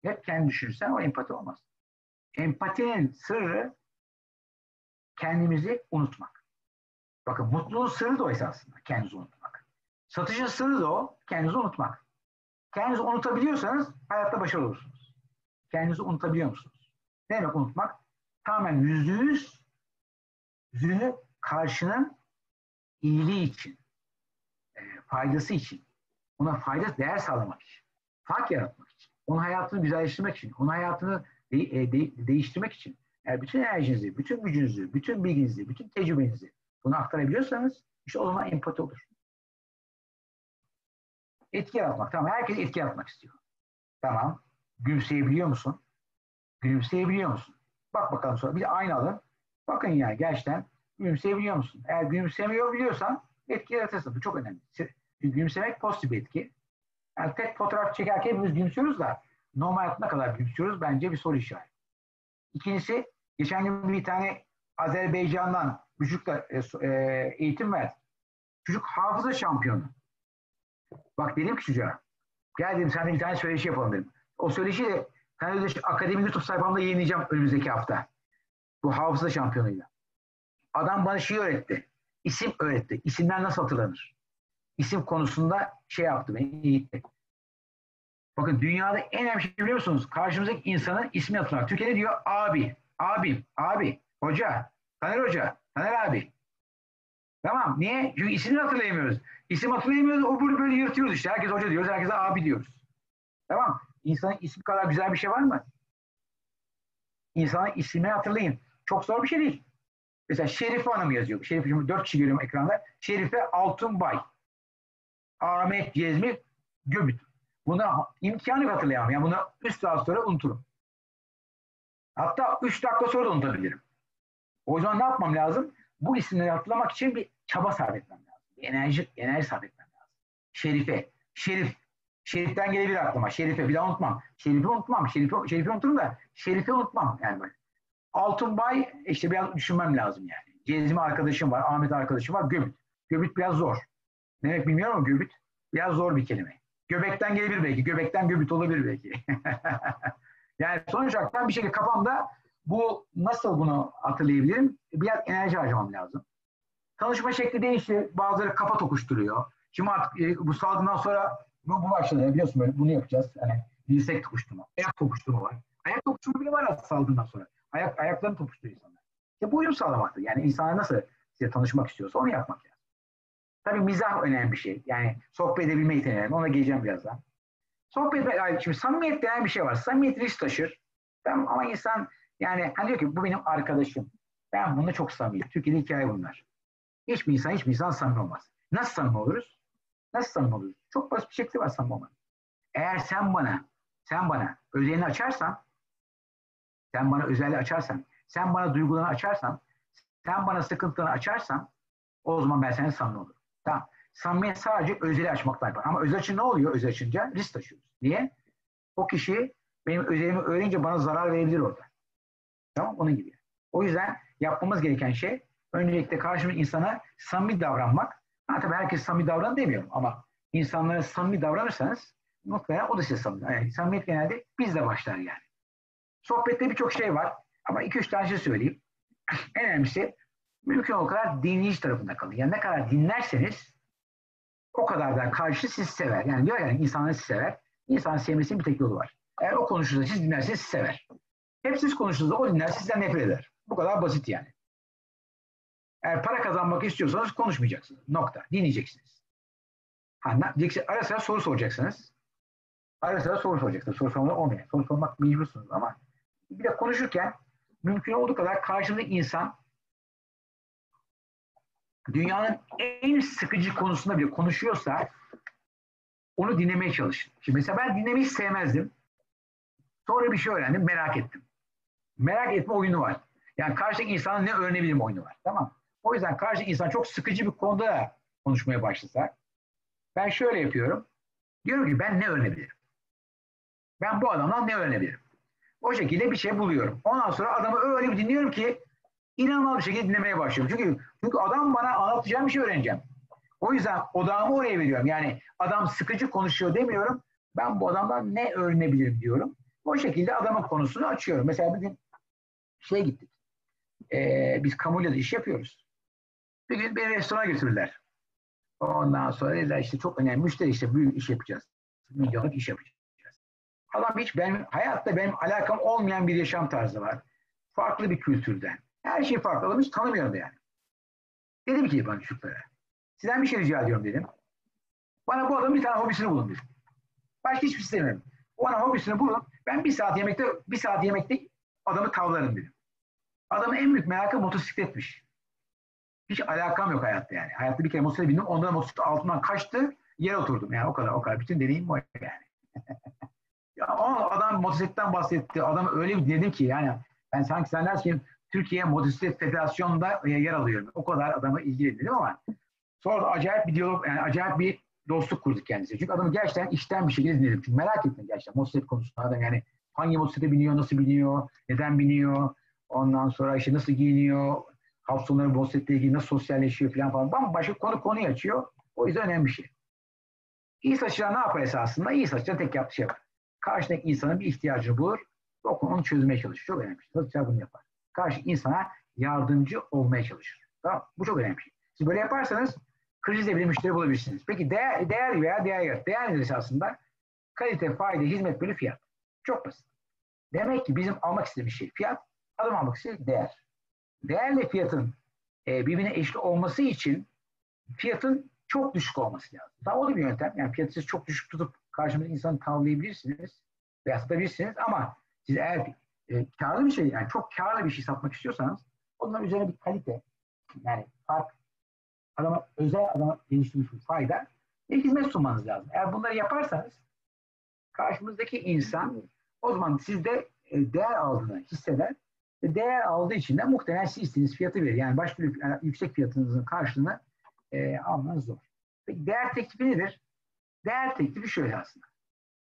Hep kendi düşünürsen o empati olmaz. Empatinin sırrı kendimizi unutmak. Bakın mutluluğun sırrı da o esasında. Kendinizi unutmak. Satışın sırrı da o. Kendinizi unutmak. Kendinizi unutabiliyorsanız hayatta başarılı olursunuz. Kendinizi unutabiliyor musunuz? Ne demek unutmak? Tamamen yüzde yüz yüzünü karşının iyiliği için, e, faydası için, ona fayda değer sağlamak için, fark yaratmak için, onun hayatını güzelleştirmek için, onun hayatını de, e, de, değiştirmek için, eğer bütün enerjinizi, bütün gücünüzü, bütün bilginizi, bütün tecrübenizi bunu aktarabiliyorsanız işte o zaman empati olur. Etki yaratmak. Tamam herkes etki yaratmak istiyor. Tamam. Gülümseyebiliyor musun? Gülümseyebiliyor musun? Bak bakalım sonra. Bir de aynı alın. Bakın yani gerçekten gülümseyebiliyor musun? Eğer gülümsemiyor biliyorsan etki yaratırsın. Bu çok önemli. Çünkü gülümsemek pozitif etki. Yani tek fotoğraf çekerken hepimiz gülümsüyoruz da normal hayatta ne kadar gülümsüyoruz bence bir soru işareti. İkincisi geçen gün bir tane Azerbaycan'dan çocukla e, e, eğitim ver. Çocuk hafıza şampiyonu. Bak dedim ki çocuğa gel dedim sen bir tane söyleşi yapalım dedim. O söyleşi de ben de akademi YouTube sayfamda yayınlayacağım önümüzdeki hafta. Bu hafıza şampiyonuyla. Adam bana şey öğretti. İsim öğretti. İsimler nasıl hatırlanır? İsim konusunda şey yaptı beni eğitti. Bakın dünyada en önemli şey biliyor musunuz? Karşımızdaki insanın ismi hatırlamak. Türkiye'de diyor abi, abim, abi, hoca, Taner Hoca, Taner abi. Tamam. Niye? Çünkü ismini hatırlayamıyoruz. İsim hatırlayamıyoruz. O böyle, böyle yırtıyoruz işte. Herkes hoca diyoruz. Herkese abi diyoruz. Tamam. İnsanın ismi kadar güzel bir şey var mı? İnsanın ismini hatırlayın. Çok zor bir şey değil. Mesela Şerife Hanım yazıyor. Şerife şimdi dört kişi görüyorum ekranda. Şerife Altunbay. Ahmet Cezmi Göbüt. Buna imkanı hatırlayamam. Yani bunu 3 saat sonra unuturum. Hatta 3 dakika sonra da unutabilirim. O zaman ne yapmam lazım? Bu isimleri hatırlamak için bir çaba sarf etmem lazım. Bir enerji, enerji sarf etmem lazım. Şerife, Şerif. Şerif'ten gelebilir aklıma. Şerife bir daha unutmam. Şerif'i unutmam. Şerife, Şerife unuturum da Şerif'i unutmam. Yani böyle. Altınbay işte biraz düşünmem lazım yani. Cezmi arkadaşım var, Ahmet arkadaşım var, Göbüt. Göbüt biraz zor. Ne demek bilmiyorum ama Göbüt biraz zor bir kelime. Göbekten gelebilir belki. Göbekten Göbüt olabilir belki. yani sonuç olarak bir şekilde kafamda bu nasıl bunu hatırlayabilirim? Biraz enerji harcamam lazım. Tanışma şekli değişti. Bazıları kafa tokuşturuyor. Şimdi artık e, bu salgından sonra bu, bu başladı. Biliyorsun böyle bunu yapacağız. Yani dirsek tokuşturma. Ayak tokuşturma var. Ayak tokuşturma bile var aslında salgından sonra. Ayak, ayaklarını tokuşturuyor insanlar. İşte bu uyum sağlamaktır. Yani insanlar nasıl size tanışmak istiyorsa onu yapmak lazım. Tabii mizah önemli bir şey. Yani sohbet edebilme yeteneği. Ona geleceğim birazdan. Sohbet, yani şimdi samimiyet denen bir şey var. Samimiyet risk taşır. Tamam, ama insan yani hani diyor ki bu benim arkadaşım. Ben bunu çok samimiyim. Türkiye'de hikaye bunlar. Hiçbir insan hiçbir insan samimi olmaz. Nasıl samimi oluruz? Nasıl oluruz? Çok basit bir şekilde var olmanın. Eğer sen bana sen bana özelini açarsan sen bana özelliği açarsan, sen bana duygularını açarsan, sen bana sıkıntılarını açarsan o zaman ben senin samimi olurum. Tamam. Samimiyet sadece özeli açmaktan yapar. Ama özel için ne oluyor özel açınca? Risk taşıyoruz. Niye? O kişi benim özelimi öğrenince bana zarar verebilir orada. Tamam Onun gibi. O yüzden yapmamız gereken şey öncelikle karşımdaki insana samimi davranmak. Ha, tabii herkes samimi davran demiyorum ama insanlara samimi davranırsanız muhtemelen o da size samimi. Yani samimiyet genelde bizle başlar yani. Sohbette birçok şey var ama iki üç tane şey söyleyeyim. en önemlisi mümkün o kadar dinleyici tarafında kalın. Yani ne kadar dinlerseniz o kadar da karşı sizi sever. Yani diyor yani insanları sizi sever. İnsan sevmesinin bir tek yolu var. Eğer o konuşursa siz dinlerseniz sizi sever. Hep siz konuştuğunuzda o dinler sizden nefret eder. Bu kadar basit yani. Eğer para kazanmak istiyorsanız konuşmayacaksınız. Nokta. Dinleyeceksiniz. Ha, ara sıra soru soracaksınız. Ara sıra soru soracaksınız. Soru sormadan olmuyor. Soru sormak mecbursunuz ama bir de konuşurken mümkün olduğu kadar karşındaki insan dünyanın en sıkıcı konusunda bile konuşuyorsa onu dinlemeye çalışın. Şimdi mesela ben dinlemeyi sevmezdim. Sonra bir şey öğrendim, merak ettim. Merak etme oyunu var. Yani karşıdaki insanın ne öğrenebilirim oyunu var. Tamam O yüzden karşıdaki insan çok sıkıcı bir konuda konuşmaya başlasa ben şöyle yapıyorum. Diyorum ki ben ne öğrenebilirim? Ben bu adamdan ne öğrenebilirim? O şekilde bir şey buluyorum. Ondan sonra adamı öyle bir dinliyorum ki inanılmaz bir şekilde dinlemeye başlıyorum. Çünkü çünkü adam bana anlatacağım bir şey öğreneceğim. O yüzden odağımı oraya veriyorum. Yani adam sıkıcı konuşuyor demiyorum. Ben bu adamdan ne öğrenebilirim diyorum. O şekilde adamın konusunu açıyorum. Mesela bir gün şey gittik. Ee, biz kamuyla da iş yapıyoruz. Bir gün bir restorana götürdüler. Ondan sonra dediler işte çok önemli müşteri işte büyük iş yapacağız. Milyonluk iş yapacağız. Adam hiç benim hayatta benim alakam olmayan bir yaşam tarzı var. Farklı bir kültürden. Her şey farklı. Adam hiç tanımıyorum yani. Dedim ki bana çocuklara. Sizden bir şey rica ediyorum dedim. Bana bu adamın bir tane hobisini bulun dedim. Başka hiçbir şey istemiyorum. Bana hobisini bulun. Ben bir saat yemekte bir saat yemekte adamı tavlarım dedim. Adamın en büyük merakı motosikletmiş. Hiç alakam yok hayatta yani. Hayatta bir kere motosiklet bindim. Ondan motosiklet altından kaçtı. Yere oturdum yani o kadar o kadar. Bütün deneyim o yani. Ya adam motosikletten bahsetti. Adam öyle bir dedim ki yani ben sanki sen dersin Türkiye Motosiklet Federasyonu'nda yer alıyorum. O kadar adamı ilgili dedim ama sonra acayip bir diyalog, yani acayip bir dostluk kurduk kendisi. Çünkü adamı gerçekten işten bir şekilde dinledim. Çünkü merak ettim gerçekten motosiklet konusunda adam yani hangi motosiklete biniyor, nasıl biniyor, neden biniyor, ondan sonra işte nasıl giyiniyor, hafta sonları ilgili nasıl sosyalleşiyor falan falan. Bambaşka konu konuyu açıyor. O yüzden önemli bir şey. İyi saçlar ne yapar esasında? İyi saçlar tek yaptığı şey var karşıdaki insanın bir ihtiyacını bulur ve onu çözmeye çalışır. Çok önemli. Hızlıca bunu yapar. Karşı insana yardımcı olmaya çalışır. Tamam Bu çok önemli. Siz böyle yaparsanız krizde bir müşteri bulabilirsiniz. Peki değer, değer veya değer yarat. Değer nedir esasında? Kalite, fayda, hizmet bölü fiyat. Çok basit. Demek ki bizim almak istediğimiz şey fiyat, adam almak istediği değer. Değerle fiyatın e, birbirine eşit olması için fiyatın çok düşük olması lazım. Daha o da bir yöntem. Yani fiyatı siz çok düşük tutup karşımızdaki insanı tavlayabilirsiniz veya satabilirsiniz ama siz eğer e, karlı bir şey yani çok karlı bir şey satmak istiyorsanız Onların üzerine bir kalite, yani fark, adama, özel adama geliştirmiş bir fayda ve hizmet sunmanız lazım. Eğer bunları yaparsanız karşımızdaki insan o zaman sizde e, değer aldığını hisseder değer aldığı için de muhtemelen siz istediğiniz fiyatı verir. Yani başka bir yani yüksek fiyatınızın karşılığını e, almanız zor. Peki değer teklifi nedir? Değer teklifi şöyle aslında.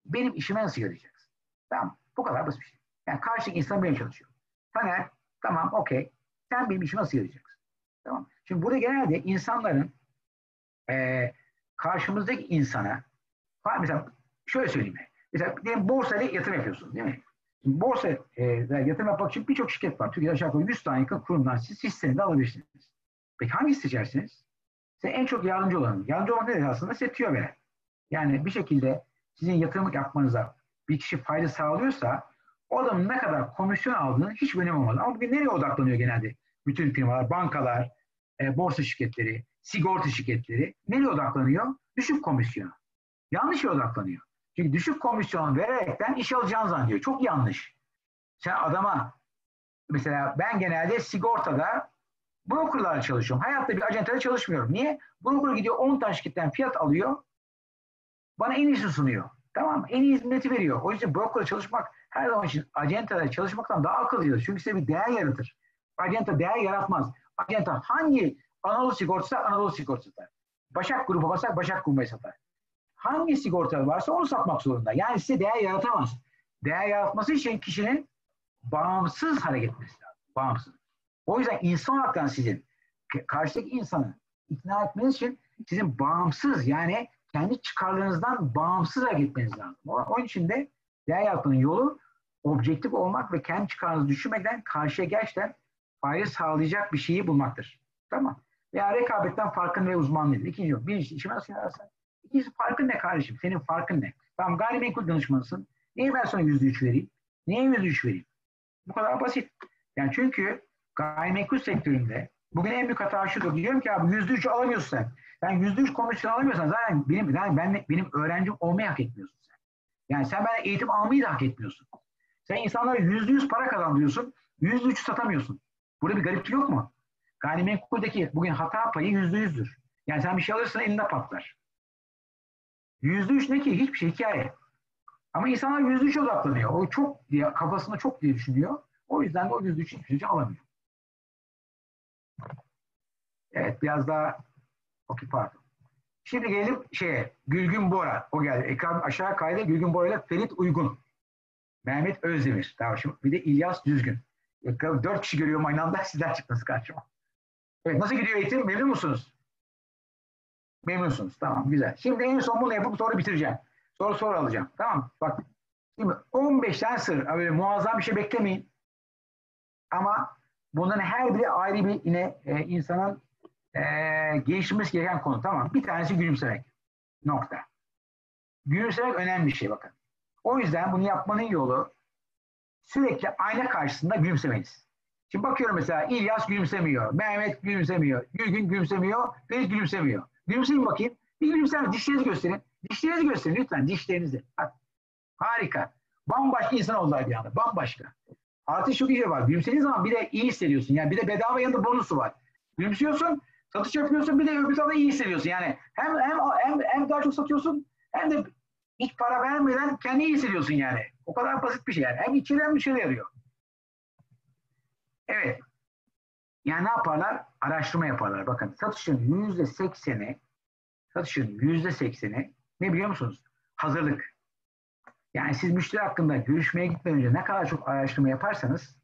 Benim işime nasıl yarayacaksın? Tamam. Bu kadar basit bir şey. Yani karşıdaki insan benim çalışıyor. Taner, tamam okey. Sen benim işime nasıl yarayacaksın? Tamam. Şimdi burada genelde insanların e, karşımızdaki insana mesela şöyle söyleyeyim. Mesela diyelim borsayla yatırım yapıyorsunuz değil mi? Şimdi borsa e, yatırım yapmak için birçok şirket var. Türkiye'de aşağı yukarı 100 tane yakın kurumdan siz hisseni de alabilirsiniz. Peki hangisi seçersiniz? Size en çok yardımcı olanı. Yardımcı olan nedir aslında? Size tüyo veren. Yani bir şekilde sizin yatırım yapmanıza bir kişi fayda sağlıyorsa o adamın ne kadar komisyon aldığını hiç önemi olmaz. Ama bugün nereye odaklanıyor genelde? Bütün firmalar, bankalar, e, borsa şirketleri, sigorta şirketleri nereye odaklanıyor? Düşük komisyona. Yanlış odaklanıyor. Çünkü düşük komisyon vererekten iş alacağını zannediyor. Çok yanlış. Sen adama mesela ben genelde sigortada brokerlarla çalışıyorum. Hayatta bir acentada çalışmıyorum. Niye? Broker gidiyor 10 tane şirketten fiyat alıyor. Bana en iyisini sunuyor. Tamam En iyi hizmeti veriyor. O yüzden brokerla çalışmak her zaman için acentada çalışmaktan daha akıllıdır. Çünkü size bir değer yaratır. Acenta değer yaratmaz. Acenta hangi Anadolu sigortası Anadolu sigortası satar. Başak grubu basar Başak grubu satar. Hangi sigorta varsa onu satmak zorunda. Yani size değer yaratamaz. Değer yaratması için kişinin bağımsız hareket etmesi lazım. Bağımsız. O yüzden insan olarak sizin karşıdaki insanı ikna etmeniz için sizin bağımsız yani kendi çıkarlarınızdan bağımsız hareket etmeniz lazım. Onun için de değer yaratmanın yolu objektif olmak ve kendi çıkarınızı düşünmeden karşıya gerçekten fayda sağlayacak bir şeyi bulmaktır. Tamam. Veya rekabetten farkın ve uzmanlığı. İkinci yok. Birinci işime nasıl yararsan. İkincisi farkın ne kardeşim? Senin farkın ne? Tamam gayrimenkul danışmanısın. Niye ben sana yüzde üç vereyim? Niye yüzde üç vereyim? Bu kadar basit. Yani çünkü gayrimenkul sektöründe bugün en büyük hata şudur. Diyorum ki abi yüzde üç alamıyorsun sen. Ben yüzde üç komisyon alamıyorsan zaten benim, yani ben, benim öğrencim olmayı hak etmiyorsun sen. Yani sen bana eğitim almayı da hak etmiyorsun. Sen insanlara yüzde yüz para kazandırıyorsun. Yüzde üç satamıyorsun. Burada bir gariplik yok mu? Gayrimenkuldeki bugün hata payı yüzde yüzdür. Yani sen bir şey alırsın elinde patlar. Yüzde üç ne ki? Hiçbir şey hikaye. Ama insanlar yüzde üç odaklanıyor. O çok diye, kafasında çok diye düşünüyor. O yüzden de o yüzde üç hiçbir şey alamıyor. Evet biraz daha okey pardon. Şimdi gelelim şeye Gülgün Bora. O geldi. Ekran aşağı kaydı. Gülgün Bora ile Ferit Uygun. Mehmet Özdemir. Tamam şimdi bir de İlyas Düzgün. Dört kişi görüyorum aynı anda sizler çıktınız karşıma. Evet nasıl gidiyor eğitim? Memnun musunuz? Memnunsunuz. Tamam güzel. Şimdi en son bunu yapıp sonra bitireceğim. Sonra soru alacağım. Tamam Bak şimdi 15 tane sır. Böyle muazzam bir şey beklemeyin. Ama bunların her biri ayrı bir yine e, insanın e, geliştirmesi gereken konu. Tamam Bir tanesi gülümsemek. Nokta. Gülümsemek önemli bir şey bakın. O yüzden bunu yapmanın yolu sürekli ayna karşısında gülümsemeniz. Şimdi bakıyorum mesela İlyas gülümsemiyor, Mehmet gülümsemiyor, Gülgün gülümsemiyor, Ferit gülümsemiyor. Gülümseyin bakayım. Bir gülümseyin, dişlerinizi gösterin. Dişlerinizi gösterin lütfen, dişlerinizi. Bak. Harika. Bambaşka insan oldular bir anda, bambaşka. Artık şu bir şey var. Gülümsediğin zaman bir de iyi hissediyorsun. Yani bir de bedava yanında bonusu var. Gülümsüyorsun, satış yapıyorsun, bir de öbür tarafta iyi hissediyorsun. Yani hem, hem, hem, hem daha çok satıyorsun, hem de hiç para vermeden kendi iyi hissediyorsun yani. O kadar basit bir şey yani. Hem içeri hem dışarı yarıyor. Evet. Yani ne yaparlar? Araştırma yaparlar. Bakın satışın yüzde sekseni satışın yüzde sekseni ne biliyor musunuz? Hazırlık. Yani siz müşteri hakkında görüşmeye gitmeden önce ne kadar çok araştırma yaparsanız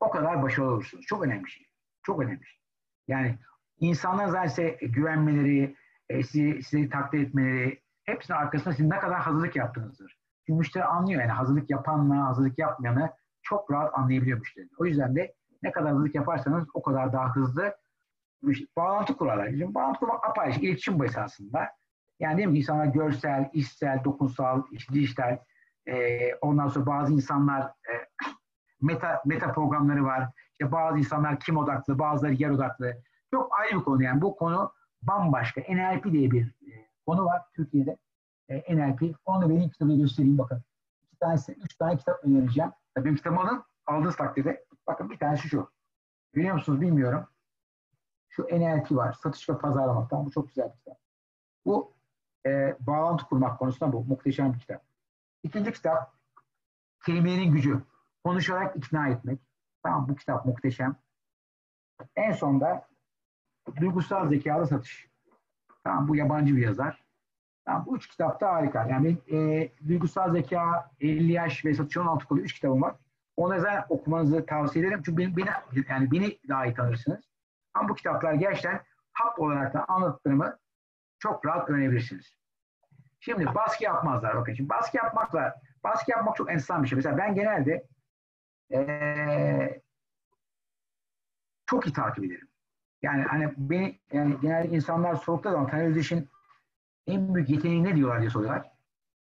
o kadar başarılı olursunuz. Çok önemli bir şey. Çok önemli bir şey. Yani insanlar zaten güvenmeleri, e, sizi, sizi takdir etmeleri, hepsinin arkasında sizin ne kadar hazırlık yaptığınızdır. Çünkü müşteri anlıyor yani hazırlık yapanla hazırlık yapmayanı çok rahat anlayabiliyor müşteri. O yüzden de ne kadar hızlı yaparsanız o kadar daha hızlı bağlantı kurarlar. Şimdi bağlantı kurmak apayrı iletişim bu esasında. Yani değil mi? İnsanlar görsel, işsel, dokunsal, dijital. E, ondan sonra bazı insanlar e, meta, meta programları var. İşte bazı insanlar kim odaklı, bazıları yer odaklı. Çok ayrı bir konu yani. Bu konu bambaşka. NLP diye bir e, konu var Türkiye'de. E, NLP. Onu benim kitabı göstereyim bakın. İki tane, üç tane kitap önereceğim. Benim kitabımı alın, aldığınız takdirde Bakın bir tanesi şu. Biliyor musunuz bilmiyorum. Şu NLP var. Satış ve pazarlama. Tamam, bu çok güzel bir kitap. Bu e, bağlantı kurmak konusunda bu muhteşem bir kitap. İkinci kitap kelimenin gücü. Konuşarak ikna etmek. Tamam bu kitap muhteşem. En sonda duygusal zekalı satış. Tamam bu yabancı bir yazar. Tamam, bu üç kitap da harika. Yani e, duygusal zeka, 50 yaş ve satış 16 kolu üç kitabım var. Onu zaten okumanızı tavsiye ederim. Çünkü beni, beni, yani beni daha iyi tanırsınız. Ama bu kitaplar gerçekten hap olarak da anlattığımı çok rahat öğrenebilirsiniz. Şimdi baskı yapmazlar. Bakın şimdi baskı yapmakla baskı yapmak çok enteresan bir şey. Mesela ben genelde ee, çok iyi takip ederim. Yani hani beni yani genelde insanlar sordukları zaman Taner Özdeş'in en büyük yeteneği ne diyorlar diye soruyorlar.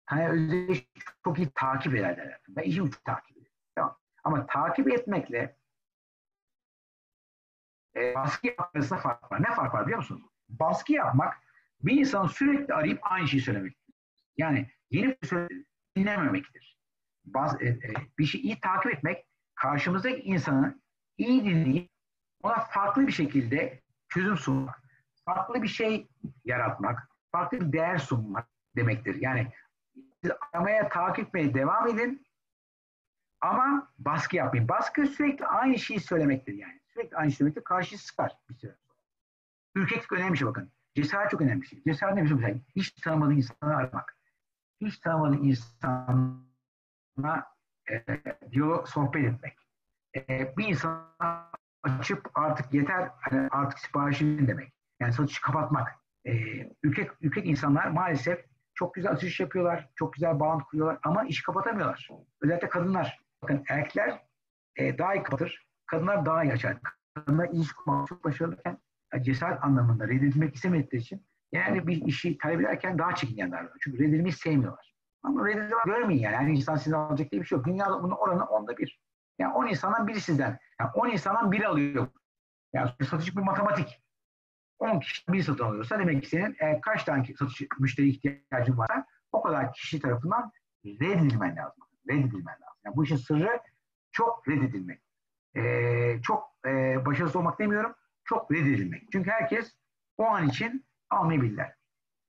Taner Özdeş çok iyi takip eder derler. Ben işi uç takip ederim. Tamam. Ama takip etmekle e, baskı yapmasında fark var. Ne fark var biliyor musunuz? Baskı yapmak bir insanın sürekli arayıp aynı şeyi söylemek. Yani yeni bir söz dinlememektir. Baz, e, e, bir şeyi iyi takip etmek karşımızdaki insanı iyi dinleyip ona farklı bir şekilde çözüm sunmak, farklı bir şey yaratmak, farklı bir değer sunmak demektir. Yani siz aramaya, takip etmeye devam edin ama baskı yapmayın. Baskı sürekli aynı şeyi söylemektir yani. Sürekli aynı söylemektir. Karşı sıkar bir süre sonra. Ürkeklik önemli bir şey bakın. Cesaret çok önemli bir şey. Cesaret ne şey? Hiç tanımadığın insanı aramak. Hiç tanımadığın insana e, diyalog, sohbet etmek. E, bir insana açıp artık yeter, hani artık siparişin demek. Yani satışı kapatmak. E, ülkek, ülkek insanlar maalesef çok güzel açış yapıyorlar, çok güzel bağlantı kuruyorlar ama iş kapatamıyorlar. Özellikle kadınlar. Bakın erkekler e, daha iyi kapatır, kadınlar daha iyi açar. Kadınlar iş kurmak çok başarılıyken cesaret anlamında reddedilmek istemedikleri için yani bir işi talep ederken daha çekingenler var. Çünkü reddedilmeyi sevmiyorlar. Ama reddedilmeyi görmeyin yani. Her insan sizden alacak diye bir şey yok. Dünyada bunun oranı onda bir. Yani 10 insandan biri sizden. Yani 10 insandan biri alıyor. Yani satıcı bir matematik. 10 kişi bir satın alıyorsa demek ki senin e, kaç tane satış müşteri ihtiyacın varsa o kadar kişi tarafından reddedilmen lazım. Reddedilmen lazım. Yani bu işin sırrı çok reddedilmek. Ee, çok e, başarısız olmak demiyorum. Çok reddedilmek. Çünkü herkes o an için almayabilirler.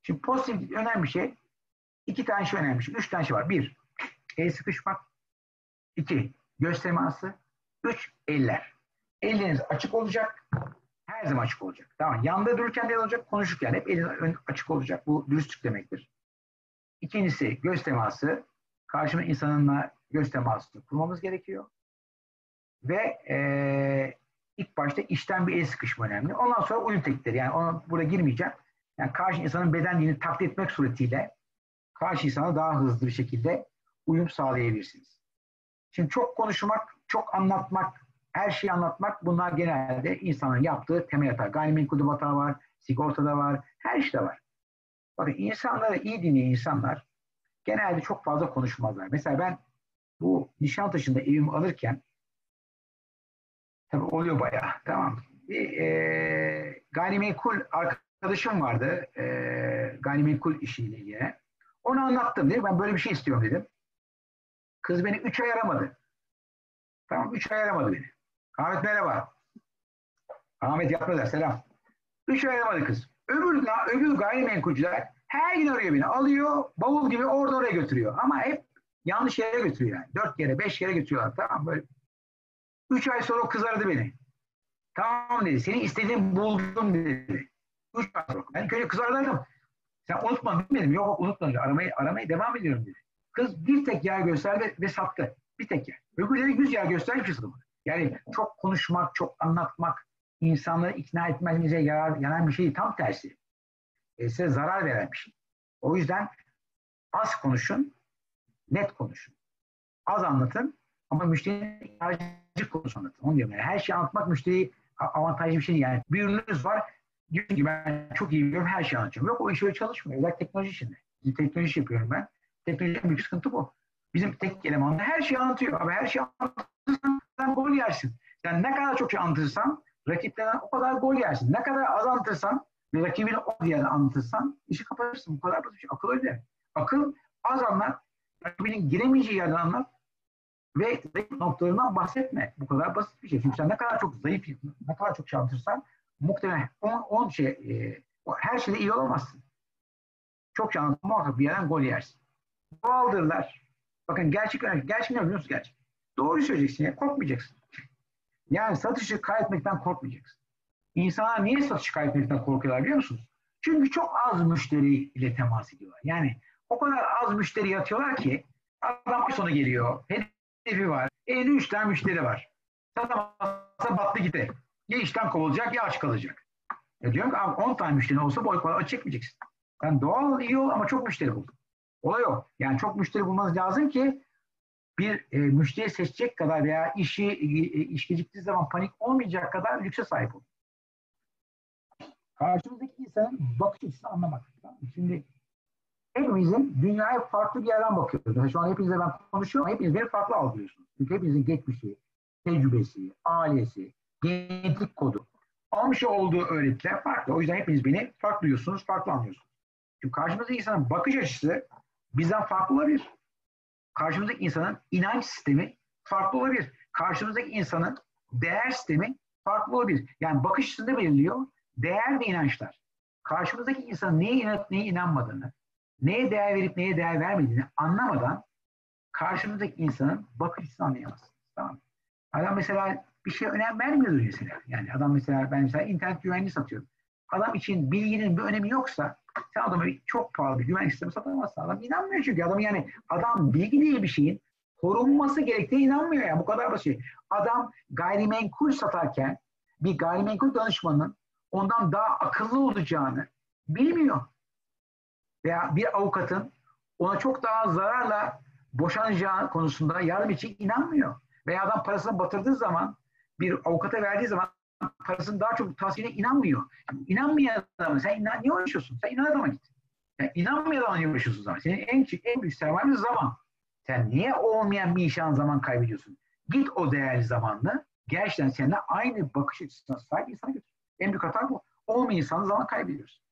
Şimdi pozitif önemli bir şey. İki tane şey önemli. Üç tane şey var. Bir, el sıkışmak. İki, göz teması. Üç, eller. Elleriniz açık olacak. Her zaman açık olacak. Tamam. Yanda dururken de olacak, konuşurken hep eliniz açık olacak. Bu dürüstlük demektir. İkincisi göz teması. Karşıma insanınla göz teması kurmamız gerekiyor. Ve e, ilk başta işten bir el sıkışma önemli. Ondan sonra uyum teknikleri. Yani ona burada girmeyeceğim. Yani karşı insanın beden dilini taklit etmek suretiyle karşı insana daha hızlı bir şekilde uyum sağlayabilirsiniz. Şimdi çok konuşmak, çok anlatmak, her şeyi anlatmak bunlar genelde insanın yaptığı temel hata. Gayrimenkulde hata var, sigortada var, her işte var. Bakın insanları iyi dinleyen insanlar genelde çok fazla konuşmazlar. Mesela ben bu Nişantaşı'nda evimi alırken tabii oluyor bayağı tamam. Bir e, gayrimenkul arkadaşım vardı e, gayrimenkul işiyle ilgili. Onu anlattım dedi. Ben böyle bir şey istiyorum dedim. Kız beni üç ay aramadı. Tamam üç ay aramadı beni. Ahmet merhaba. Ahmet yapmadı selam. Üç ay aramadı kız. Öbür, öbür gayrimenkulcüler her gün arıyor beni. Alıyor bavul gibi orada oraya götürüyor. Ama hep yanlış yere götürüyor yani. Dört yere beş yere götürüyorlar. Tamam böyle. Üç ay sonra kız aradı beni. Tamam dedi. Seni istediğim buldum dedi. Üç ay sonra. Ben köyde kız aradım. Sen unutma dedim. Yok unutmadım. Aramayı, aramaya devam ediyorum dedi. Kız bir tek yer gösterdi ve sattı. Bir tek yer. Öbürleri yüz yer hiç satamadı. Yani çok konuşmak, çok anlatmak, insanları ikna etmenize yarar, yarar bir şey tam tersi. E, size zarar veren bir şey. O yüzden az konuşun, net konuşun. Az anlatın ama müşterinin ihtiyacı konusu anlatın. Onu diyorum yani. Her şeyi anlatmak müşteri avantajlı bir şey değil. Yani bir ürününüz var, diyor ki ben çok iyi biliyorum, her şeyi anlatıyorum. Yok o iş öyle çalışmıyor. Özellikle teknoloji içinde. Teknoloji yapıyorum ben. Teknolojinin büyük sıkıntı bu. Bizim tek elemanlar her şeyi anlatıyor. Abi her şeyi anlatırsan sen gol yersin. Sen ne kadar çok şey anlatırsan rakiplerden o kadar gol yersin. Ne kadar az anlatırsan ve rakibini o diye anlatırsan işi kapatırsın. Bu kadar basit bir şey. Akıl öyle. Akıl az anlat. Rakibinin giremeyeceği yerden anlat. Ve zayıf noktalarından bahsetme. Bu kadar basit bir şey. Çünkü sen ne kadar çok zayıf, ne kadar çok çalışırsan muhtemelen 10 şey, e, her şeyde iyi olamazsın. Çok şanslı muhakkak bir yerden gol yersin. Doğaldırlar. Bakın gerçek önemli. Gerçek ne biliyor musunuz gerçek? Doğru söyleyeceksin ya. Korkmayacaksın. Yani satışı kaybetmekten korkmayacaksın. İnsanlar niye satışı kaybetmekten korkuyorlar biliyor musunuz? Çünkü çok az müşteriyle temas ediyorlar. Yani o kadar az müşteri yatıyorlar ki adam sonu geliyor. Hedefi var. Elinde üç tane müşteri var. Satamazsa battı gitti. Ya işten kovulacak ya aç kalacak. Ya diyorum ki abi 10 tane müşteri olsa boy kadar aç çekmeyeceksin. Yani doğal iyi ol ama çok müşteri bul. Olay o. Yani çok müşteri bulmanız lazım ki bir e, müşteri seçecek kadar veya işi e, iş geciktiği zaman panik olmayacak kadar lükse sahip olun. Karşımızdaki insanın bakış açısını anlamak. Şimdi hepimizin dünyaya farklı bir yerden bakıyoruz. Yani şu an hepinizle ben konuşuyorum ama hepiniz beni farklı algılıyorsunuz. Çünkü hepinizin geçmişi, tecrübesi, ailesi, genetik kodu, almış olduğu öğretiler farklı. O yüzden hepiniz beni farklı duyuyorsunuz, farklı anlıyorsunuz. Çünkü karşımızdaki insanın bakış açısı bizden farklı olabilir. Karşımızdaki insanın inanç sistemi farklı olabilir. Karşımızdaki insanın değer sistemi farklı olabilir. Yani bakış açısını belirliyor. Değer ve inançlar. Karşımızdaki insanın neye inanıp neye inanmadığını, neye değer verip neye değer vermediğini anlamadan karşımızdaki insanın bakış açısını anlayamazsınız. Tamam Adam mesela bir şey önem vermiyordur mesela. Yani adam mesela ben mesela internet güvenliği satıyorum. Adam için bilginin bir önemi yoksa sen adama çok pahalı bir güvenlik sistemi satamazsın. Adam inanmıyor çünkü. Adam yani adam bilgi diye bir şeyin korunması gerektiğine inanmıyor yani. Bu kadar basit. Adam gayrimenkul satarken bir gayrimenkul danışmanın ondan daha akıllı olacağını bilmiyor. Veya bir avukatın ona çok daha zararla boşanacağı konusunda yardım için inanmıyor. Veya adam parasını batırdığı zaman bir avukata verdiği zaman parasının daha çok tahsiline inanmıyor. İnanmayan adamı sen inan, niye uğraşıyorsun? Sen inan adama git. Yani inanmayan adama niye uğraşıyorsun zaman? Senin en, en büyük sermayen zaman. Sen niye olmayan bir işe zaman kaybediyorsun? Git o değerli zamanla gerçekten seninle aynı bakış açısına sahip insana götür. En büyük hata bu. Olmayan insanı zaman kaybediyoruz.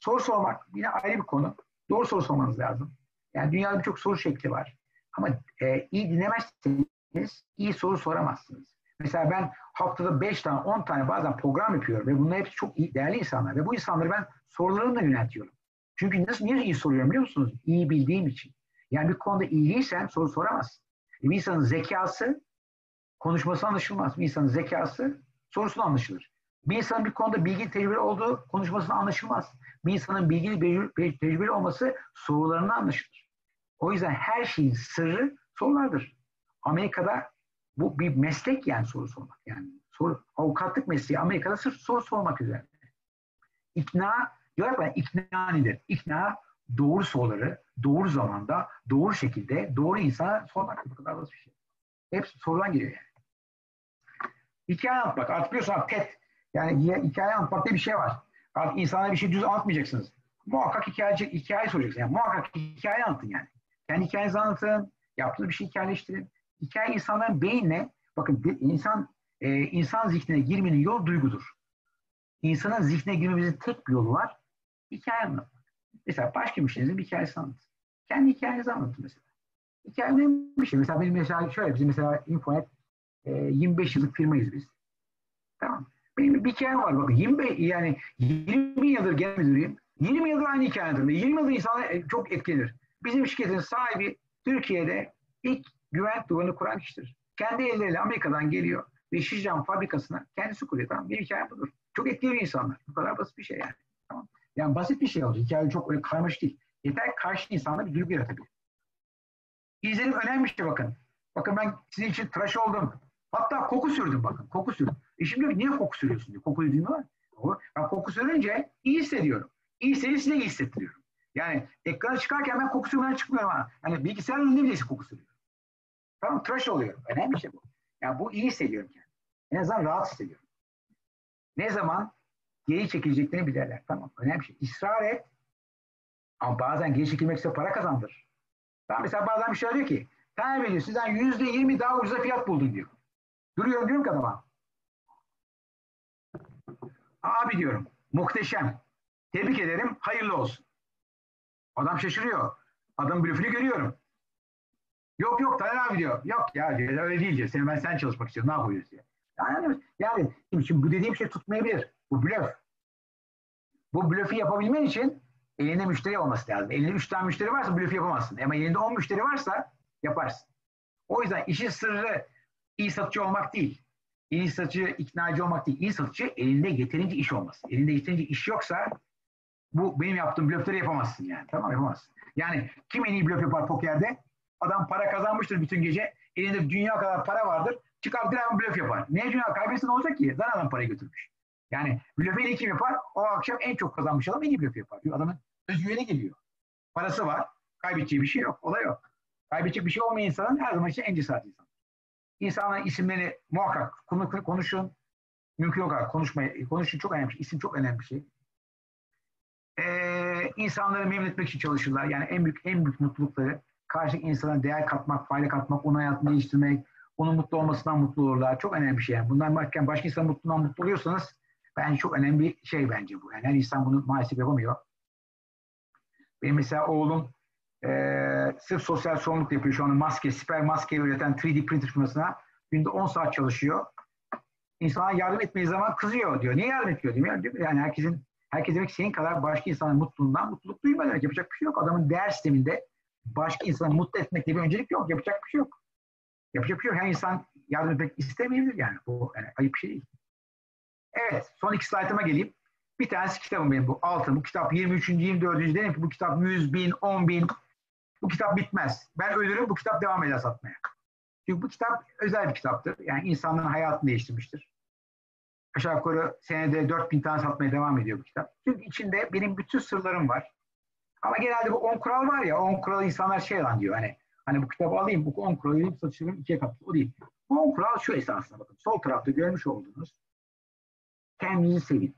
Soru sormak yine ayrı bir konu. Doğru soru sormanız lazım. Yani dünyada birçok soru şekli var. Ama e, iyi dinlemezseniz iyi soru soramazsınız. Mesela ben haftada 5 tane 10 tane bazen program yapıyorum ve bunlar hepsi çok iyi, değerli insanlar ve bu insanları ben sorularımla yöneltiyorum. Çünkü nasıl niye iyi soruyorum biliyor musunuz? İyi bildiğim için. Yani bir konuda iyiysen soru soramazsın. Bir insanın zekası konuşması anlaşılmaz. Bir insanın zekası sorusu anlaşılır. Bir insanın bir konuda bilgi tecrübeli olduğu konuşmasına anlaşılmaz. Bir insanın bilgili tecrübeli olması sorularına anlaşılır. O yüzden her şeyin sırrı sorulardır. Amerika'da bu bir meslek yani soru sormak. Yani soru, avukatlık mesleği Amerika'da sırf soru sormak üzerine. İkna, diyorlar ya ikna nedir? İkna doğru soruları doğru zamanda, doğru şekilde, doğru insana sormak. Bu kadar basit bir şey. Hepsi sorudan geliyor yani. Hikaye anlatmak. Artık biliyorsun TED. Yani hikaye anlatmak diye bir şey var. Artık insana bir şey düz anlatmayacaksınız. Muhakkak hikaye, hikaye soracaksınız. Yani muhakkak hikaye anlatın yani. Kendi hikayenizi anlatın. Yaptığınız bir şey hikayeleştirin. Hikaye insanların beynine, bakın insan e, insan zihnine girmenin yol duygudur. İnsanın zihnine girmemizin tek bir yolu var. Hikaye anlatmak. Mesela başka bir şeyinizin bir hikayesi anlatın. Kendi hikayenizi anlatın mesela. Hikaye önemli bir şey. Mesela benim mesela şöyle, bizim mesela Infonet e, 25 yıllık firmayız biz. Tamam. Benim bir hikayem var. Bakın 25, yani 20 yıldır genel müdürüyüm. 20 yıldır aynı hikaye anlatırım. 20 yıldır insanlar e, çok etkilenir. Bizim şirketin sahibi Türkiye'de ilk güvenlik duvarını kuran kişidir. Kendi elleriyle Amerika'dan geliyor ve şişcam fabrikasına kendisi kuruyor. Tamam bir hikaye budur. Çok etkili insanlar. Bu kadar basit bir şey yani. Tamam. Yani basit bir şey olacak. Hikaye çok öyle karmaşık değil. Yeter karşı insanda bir duygu yaratabilir. İzlenim önemli bir şey bakın. Bakın ben sizin için tıraş oldum. Hatta koku sürdüm bakın. Koku sürdüm. Eşim diyor ki niye koku sürüyorsun diyor. Koku dediğim var. Ben koku sürünce iyi hissediyorum. İyi hissediyorsa iyi hissettiriyorum. Yani ekrana çıkarken ben koku sürmeden çıkmıyorum ha. Yani bilgisayar önünde bile koku sürüyorum. Tamam tıraş oluyorum. Önemli şey bu. Yani bu iyi hissediyorum kendimi. En azından rahat hissediyorum. Ne zaman geri çekileceklerini bilirler. Tamam. Önemli şey. İsrar et. Ama bazen geri çekilmek ise para kazandır. Tamam mesela bazen bir şey diyor ki Tayyip ediyor sizden yüzde yirmi daha ucuza fiyat buldun diyor. Duruyorum diyorum ki adama. Abi diyorum muhteşem. Tebrik ederim. Hayırlı olsun. Adam şaşırıyor. Adam blöfünü görüyorum. Yok yok Taner abi diyor. Yok ya diyor, öyle değil diyor. Sen, ben sen çalışmak istiyorum. Ne yapıyoruz diyor. Yani, yani şimdi, şimdi bu dediğim şey tutmayabilir. Bu blöf. Bu blöfü yapabilmen için elinde müşteri olması lazım. Elinde 3 tane müşteri varsa blöfü yapamazsın. Ama elinde 10 müşteri varsa yaparsın. O yüzden işin sırrı iyi satıcı olmak değil. İyi satıcı iknacı olmak değil. İyi satıcı elinde yeterince iş olması. Elinde yeterince iş yoksa bu benim yaptığım blöfleri yapamazsın yani. Tamam yapamazsın. Yani kim en iyi blöf yapar pokerde? Adam para kazanmıştır bütün gece. Elinde dünya kadar para vardır. Çıkar bir hemen blöf yapar. Niye dünya kaybetsin olacak ki? Zaten adam parayı götürmüş. Yani blöfü kim yapar? O akşam en çok kazanmış adam en iyi blöf yapar. Adamın özgüveni geliyor. Parası var. Kaybedeceği bir şey yok. Olay yok. Kaybedecek bir şey olmayan insanın her zaman için en cesaret insan. İnsanların isimlerini muhakkak konuşun. Mümkün yok konuşmayı. Konuşun çok önemli şey. İsim çok önemli bir şey. Ee, insanları memnun etmek için çalışırlar. Yani en büyük en büyük mutlulukları karşıdaki insana değer katmak, fayda katmak, onun hayatını değiştirmek, onun mutlu olmasından mutlu olurlar. Çok önemli bir şey. Yani. Bundan bakarken başka insanın mutluluğundan mutlu oluyorsanız bence çok önemli bir şey bence bu. Yani her insan bunu maalesef yapamıyor. Benim mesela oğlum e, sırf sosyal sorumluluk yapıyor şu anda maske, siper maske üreten 3D printer firmasına. Günde 10 saat çalışıyor. İnsana yardım etmeyi zaman kızıyor diyor. Niye yardım etmiyor diyor. Yani herkesin herkes demek senin kadar başka insanın mutluluğundan mutluluk duymuyor demek. Yapacak bir şey yok. Adamın değer sisteminde başka insanı mutlu etmek diye bir öncelik yok. Yapacak bir şey yok. Yapacak bir şey yok. Her insan yardım etmek istemeyebilir yani. Bu yani ayıp bir şey değil. Evet. Son iki slaytıma geleyim. Bir tanesi kitabım benim bu. Altın. Bu kitap 23. 24. dedim ki bu kitap 100 bin, 10 bin. Bu kitap bitmez. Ben ölürüm bu kitap devam eder satmaya. Çünkü bu kitap özel bir kitaptır. Yani insanların hayatını değiştirmiştir. Aşağı yukarı senede 4000 tane satmaya devam ediyor bu kitap. Çünkü içinde benim bütün sırlarım var. Ama genelde bu 10 kural var ya 10 kural insanlar şey lan diyor hani hani bu kitabı alayım bu 10 kuralı alayım satışımı ikiye katlı. O değil. Bu 10 kural şu esasında bakın. Sol tarafta görmüş olduğunuz kendinizi sevin.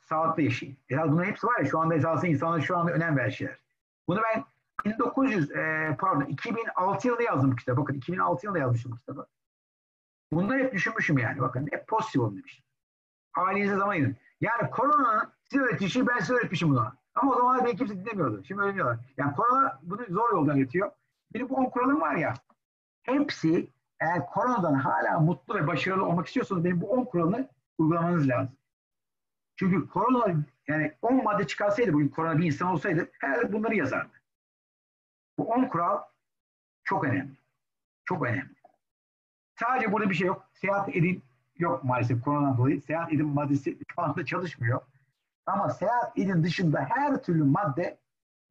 Sağlıklı yaşayın. Esas bunların hepsi var ya şu anda esasında insanlar şu anda önem ver şeyler. Bunu ben 1900 e, pardon 2006 yılında yazdım kitabı. Bakın 2006 yılında yazmışım kitabı. Bunları hep düşünmüşüm yani. Bakın hep pozitif olun demiştim. Ailenize zaman ayırın. Yani korona size öğrettiği şeyi ben size öğretmişim bunu. Ama o zamanlar beni kimse dinlemiyordu. Şimdi öğreniyorlar. Yani korona bunu zor yoldan getiriyor. Benim bu 10 kuralım var ya. Hepsi eğer koronadan hala mutlu ve başarılı olmak istiyorsanız benim bu 10 kuralını uygulamanız lazım. Çünkü korona yani 10 madde çıkarsaydı bugün korona bir insan olsaydı herhalde bunları yazardı. Bu 10 kural çok önemli. Çok önemli. Sadece burada bir şey yok. Seyahat edin yok maalesef koronadan dolayı. Seyahat edin maddesi şu anda çalışmıyor. Ama seyahat edin dışında her türlü madde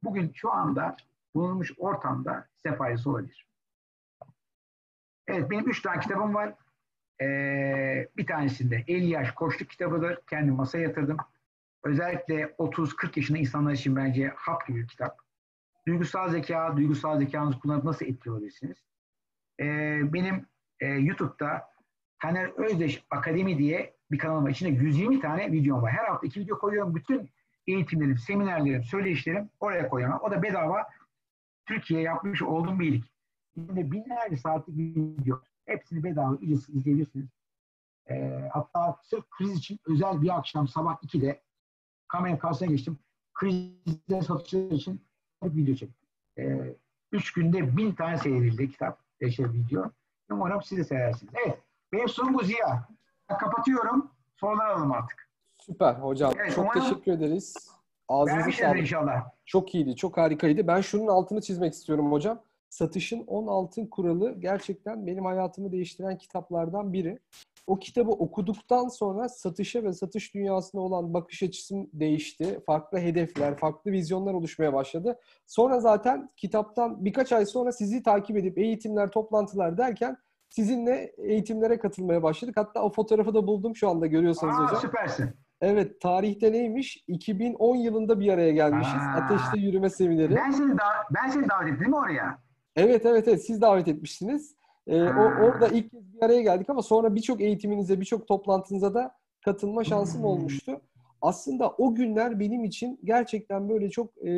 bugün şu anda bulunmuş ortamda size faydası olabilir. Evet benim üç tane kitabım var. Ee, bir tanesinde 50 yaş koçluk kitabıdır. Kendi masaya yatırdım. Özellikle 30-40 yaşında insanlar için bence hap gibi bir kitap. Duygusal zeka, duygusal zekanızı kullanıp nasıl etkili olabilirsiniz? Ee, benim e, YouTube'da Taner Özdeş Akademi diye bir kanalım var. İçinde 120 tane videom var. Her hafta iki video koyuyorum. Bütün eğitimlerim, seminerlerim, söyleşlerim oraya koyuyorum. O da bedava Türkiye yapmış olduğum bir iyilik. Şimdi binlerce saatlik video. Hepsini bedava ücretsiz izleyebilirsiniz. E, hatta sırf kriz için özel bir akşam sabah 2'de kamera karşısına geçtim. Krizde satışlar için video çektim. E, üç günde bin tane seyredildi kitap, şey, video. Umarım siz de seversiniz. Evet, benim sorum bu Ziya. Kapatıyorum. Sorular alalım artık. Süper hocam. Evet, çok umarım... teşekkür ederiz. Ağzınıza sağlık. inşallah. Çok iyiydi, çok harikaydı. Ben şunun altını çizmek istiyorum hocam. Satışın 10 altın kuralı gerçekten benim hayatımı değiştiren kitaplardan biri. O kitabı okuduktan sonra satışa ve satış dünyasına olan bakış açısım değişti. Farklı hedefler, farklı vizyonlar oluşmaya başladı. Sonra zaten kitaptan birkaç ay sonra sizi takip edip eğitimler, toplantılar derken sizinle eğitimlere katılmaya başladık. Hatta o fotoğrafı da buldum şu anda görüyorsanız Aa, hocam. Süpersin. Evet, tarihte neymiş? 2010 yılında bir araya gelmişiz. Aa, Ateşte yürüme semineri. Ben seni, da- ben seni davet ettim mi oraya? Evet, evet, evet. Siz davet etmiştiniz. Ee, o, orada ilk kez bir araya geldik ama sonra birçok eğitiminize, birçok toplantınıza da katılma şansım hmm. olmuştu. Aslında o günler benim için gerçekten böyle çok e,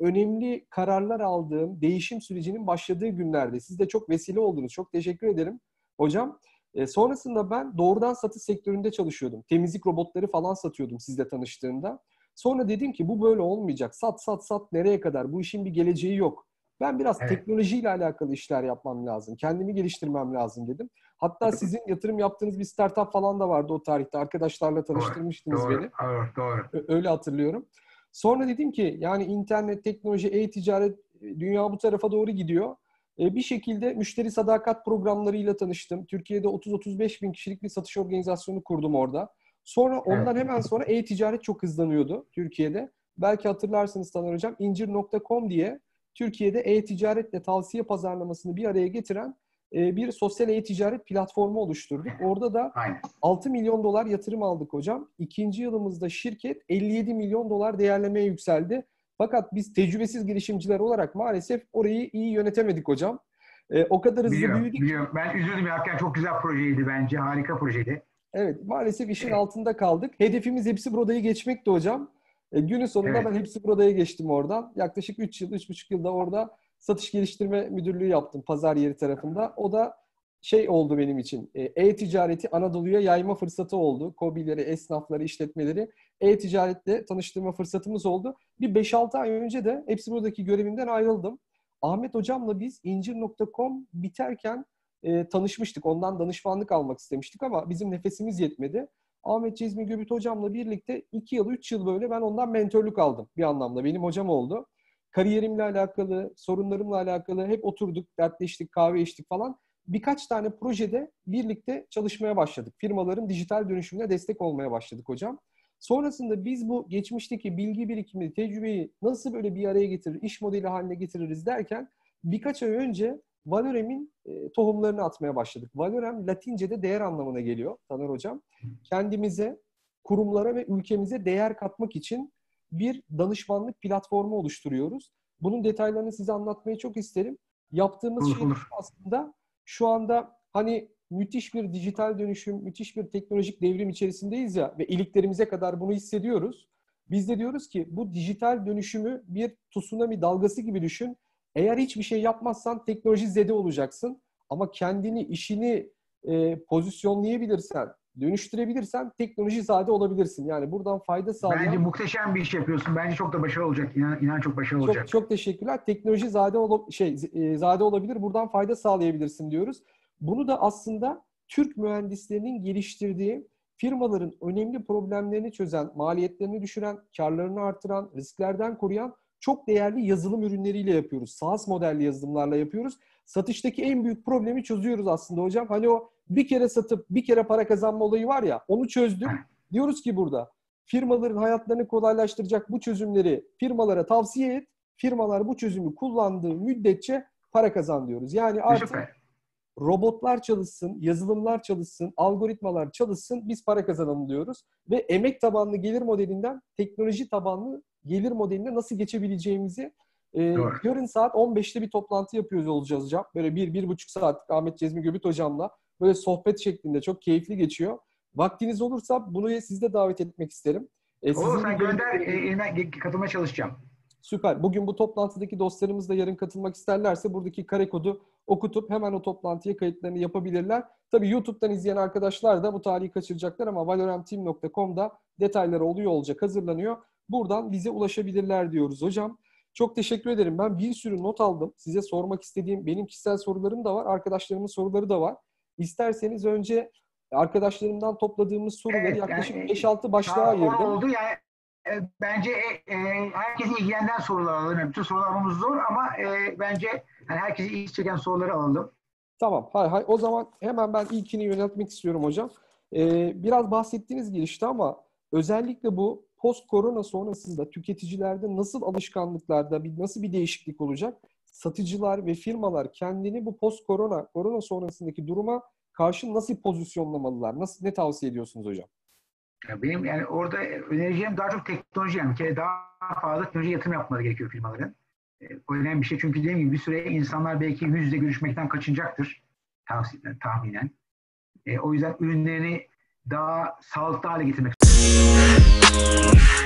önemli kararlar aldığım, değişim sürecinin başladığı günlerde. Siz de çok vesile oldunuz. Çok teşekkür ederim hocam. E, sonrasında ben doğrudan satış sektöründe çalışıyordum. Temizlik robotları falan satıyordum sizle tanıştığımda. Sonra dedim ki bu böyle olmayacak. Sat sat sat nereye kadar? Bu işin bir geleceği yok. Ben biraz evet. teknolojiyle alakalı işler yapmam lazım. Kendimi geliştirmem lazım dedim. Hatta sizin yatırım yaptığınız bir startup falan da vardı o tarihte. Arkadaşlarla tanıştırmıştınız doğru, beni. Doğru, doğru. Öyle hatırlıyorum. Sonra dedim ki yani internet, teknoloji, e-ticaret dünya bu tarafa doğru gidiyor. E, bir şekilde müşteri sadakat programlarıyla tanıştım. Türkiye'de 30-35 bin kişilik bir satış organizasyonu kurdum orada. Sonra ondan hemen sonra e-ticaret çok hızlanıyordu Türkiye'de. Belki hatırlarsınız Taner Hocam. İncir.com diye Türkiye'de e-ticaretle tavsiye pazarlamasını bir araya getiren e, bir sosyal e-ticaret platformu oluşturduk. Orada da 6 milyon dolar yatırım aldık hocam. İkinci yılımızda şirket 57 milyon dolar değerlemeye yükseldi. Fakat biz tecrübesiz girişimciler olarak maalesef orayı iyi yönetemedik hocam. E, o kadar hızlı biliyorum, büyüdük. Biliyorum. Ben üzüldüm ya. Çok güzel projeydi bence. Harika projeydi. Evet. Maalesef işin evet. altında kaldık. Hedefimiz hepsi buradayı geçmekti hocam. E, günün sonunda evet. ben hepsi buradaya geçtim oradan. Yaklaşık 3 yıl, 3,5 yılda orada satış geliştirme müdürlüğü yaptım pazar yeri tarafında. O da şey oldu benim için. E, e-ticareti Anadolu'ya yayma fırsatı oldu. Kobileri, esnafları, işletmeleri e-ticaretle tanıştırma fırsatımız oldu. Bir 5-6 ay önce de hepsi buradaki görevimden ayrıldım. Ahmet hocamla biz incir.com biterken e, tanışmıştık. Ondan danışmanlık almak istemiştik ama bizim nefesimiz yetmedi. Ahmet Cezmi Göbüt hocamla birlikte 2 yıl, 3 yıl böyle ben ondan mentörlük aldım bir anlamda. Benim hocam oldu. Kariyerimle alakalı, sorunlarımla alakalı hep oturduk, dertleştik, kahve içtik falan. Birkaç tane projede birlikte çalışmaya başladık. Firmaların dijital dönüşümüne destek olmaya başladık hocam. Sonrasında biz bu geçmişteki bilgi birikimi, tecrübeyi nasıl böyle bir araya getirir, iş modeli haline getiririz derken birkaç ay önce Valorem'in e, tohumlarını atmaya başladık. Valorem Latince'de değer anlamına geliyor Taner Hocam. Kendimize, kurumlara ve ülkemize değer katmak için bir danışmanlık platformu oluşturuyoruz. Bunun detaylarını size anlatmayı çok isterim. Yaptığımız şey aslında şu anda hani müthiş bir dijital dönüşüm, müthiş bir teknolojik devrim içerisindeyiz ya ve iliklerimize kadar bunu hissediyoruz. Biz de diyoruz ki bu dijital dönüşümü bir tsunami dalgası gibi düşün. Eğer hiçbir şey yapmazsan teknoloji zede olacaksın. Ama kendini, işini e, pozisyonlayabilirsen, dönüştürebilirsen teknoloji zade olabilirsin. Yani buradan fayda sağlayan... Bence muhteşem bir iş yapıyorsun. Bence çok da başarılı olacak. İnan, inan çok başarılı çok, olacak. Çok teşekkürler. Teknoloji zade ol şey e, zade olabilir. Buradan fayda sağlayabilirsin diyoruz. Bunu da aslında Türk mühendislerinin geliştirdiği firmaların önemli problemlerini çözen, maliyetlerini düşüren, karlarını artıran, risklerden koruyan çok değerli yazılım ürünleriyle yapıyoruz. SaaS modelli yazılımlarla yapıyoruz. Satıştaki en büyük problemi çözüyoruz aslında hocam. Hani o bir kere satıp bir kere para kazanma olayı var ya onu çözdük. Diyoruz ki burada firmaların hayatlarını kolaylaştıracak bu çözümleri firmalara tavsiye et. Firmalar bu çözümü kullandığı müddetçe para kazan diyoruz. Yani artık robotlar çalışsın, yazılımlar çalışsın, algoritmalar çalışsın, biz para kazanalım diyoruz. Ve emek tabanlı gelir modelinden teknoloji tabanlı gelir modeline nasıl geçebileceğimizi e, yarın saat 15'te bir toplantı yapıyoruz olacağız hocam. Böyle bir, bir buçuk saatlik Ahmet Cezmi Göbüt hocamla böyle sohbet şeklinde çok keyifli geçiyor. Vaktiniz olursa bunu sizde davet etmek isterim. E, Olur sen gönder, e, katılmaya çalışacağım. Süper. Bugün bu toplantıdaki dostlarımız da yarın katılmak isterlerse buradaki kare kodu okutup hemen o toplantıya kayıtlarını yapabilirler. Tabii YouTube'dan izleyen arkadaşlar da bu tarihi kaçıracaklar ama valoremteam.com'da detayları oluyor olacak, hazırlanıyor. Buradan bize ulaşabilirler diyoruz hocam. Çok teşekkür ederim. Ben bir sürü not aldım. Size sormak istediğim benim kişisel sorularım da var. Arkadaşlarımın soruları da var. İsterseniz önce arkadaşlarımdan topladığımız soruları evet, yaklaşık yani, 5-6 başlığa ayırdım. Oldu yani e, bence e, e, herkesi ilgilenen sorular alalım. Bütün sorular almamız zor ama e, bence yani herkesi ilgi çeken soruları alalım. Tamam. Hay hay. O zaman hemen ben ilkini yöneltmek istiyorum hocam. Ee, biraz bahsettiğiniz girişte ama özellikle bu post korona sonrasında tüketicilerde nasıl alışkanlıklarda bir nasıl bir değişiklik olacak? Satıcılar ve firmalar kendini bu post korona korona sonrasındaki duruma karşı nasıl pozisyonlamalılar? Nasıl ne tavsiye ediyorsunuz hocam? Benim yani orada önereceğim daha çok teknoloji yani. Daha fazla teknoloji yatırım yapmaları gerekiyor firmaların. E, o önemli bir şey çünkü dediğim gibi bir süre insanlar belki yüz yüze görüşmekten kaçınacaktır tahminen. E, o yüzden ürünlerini daha sağlıklı hale getirmek Yeah.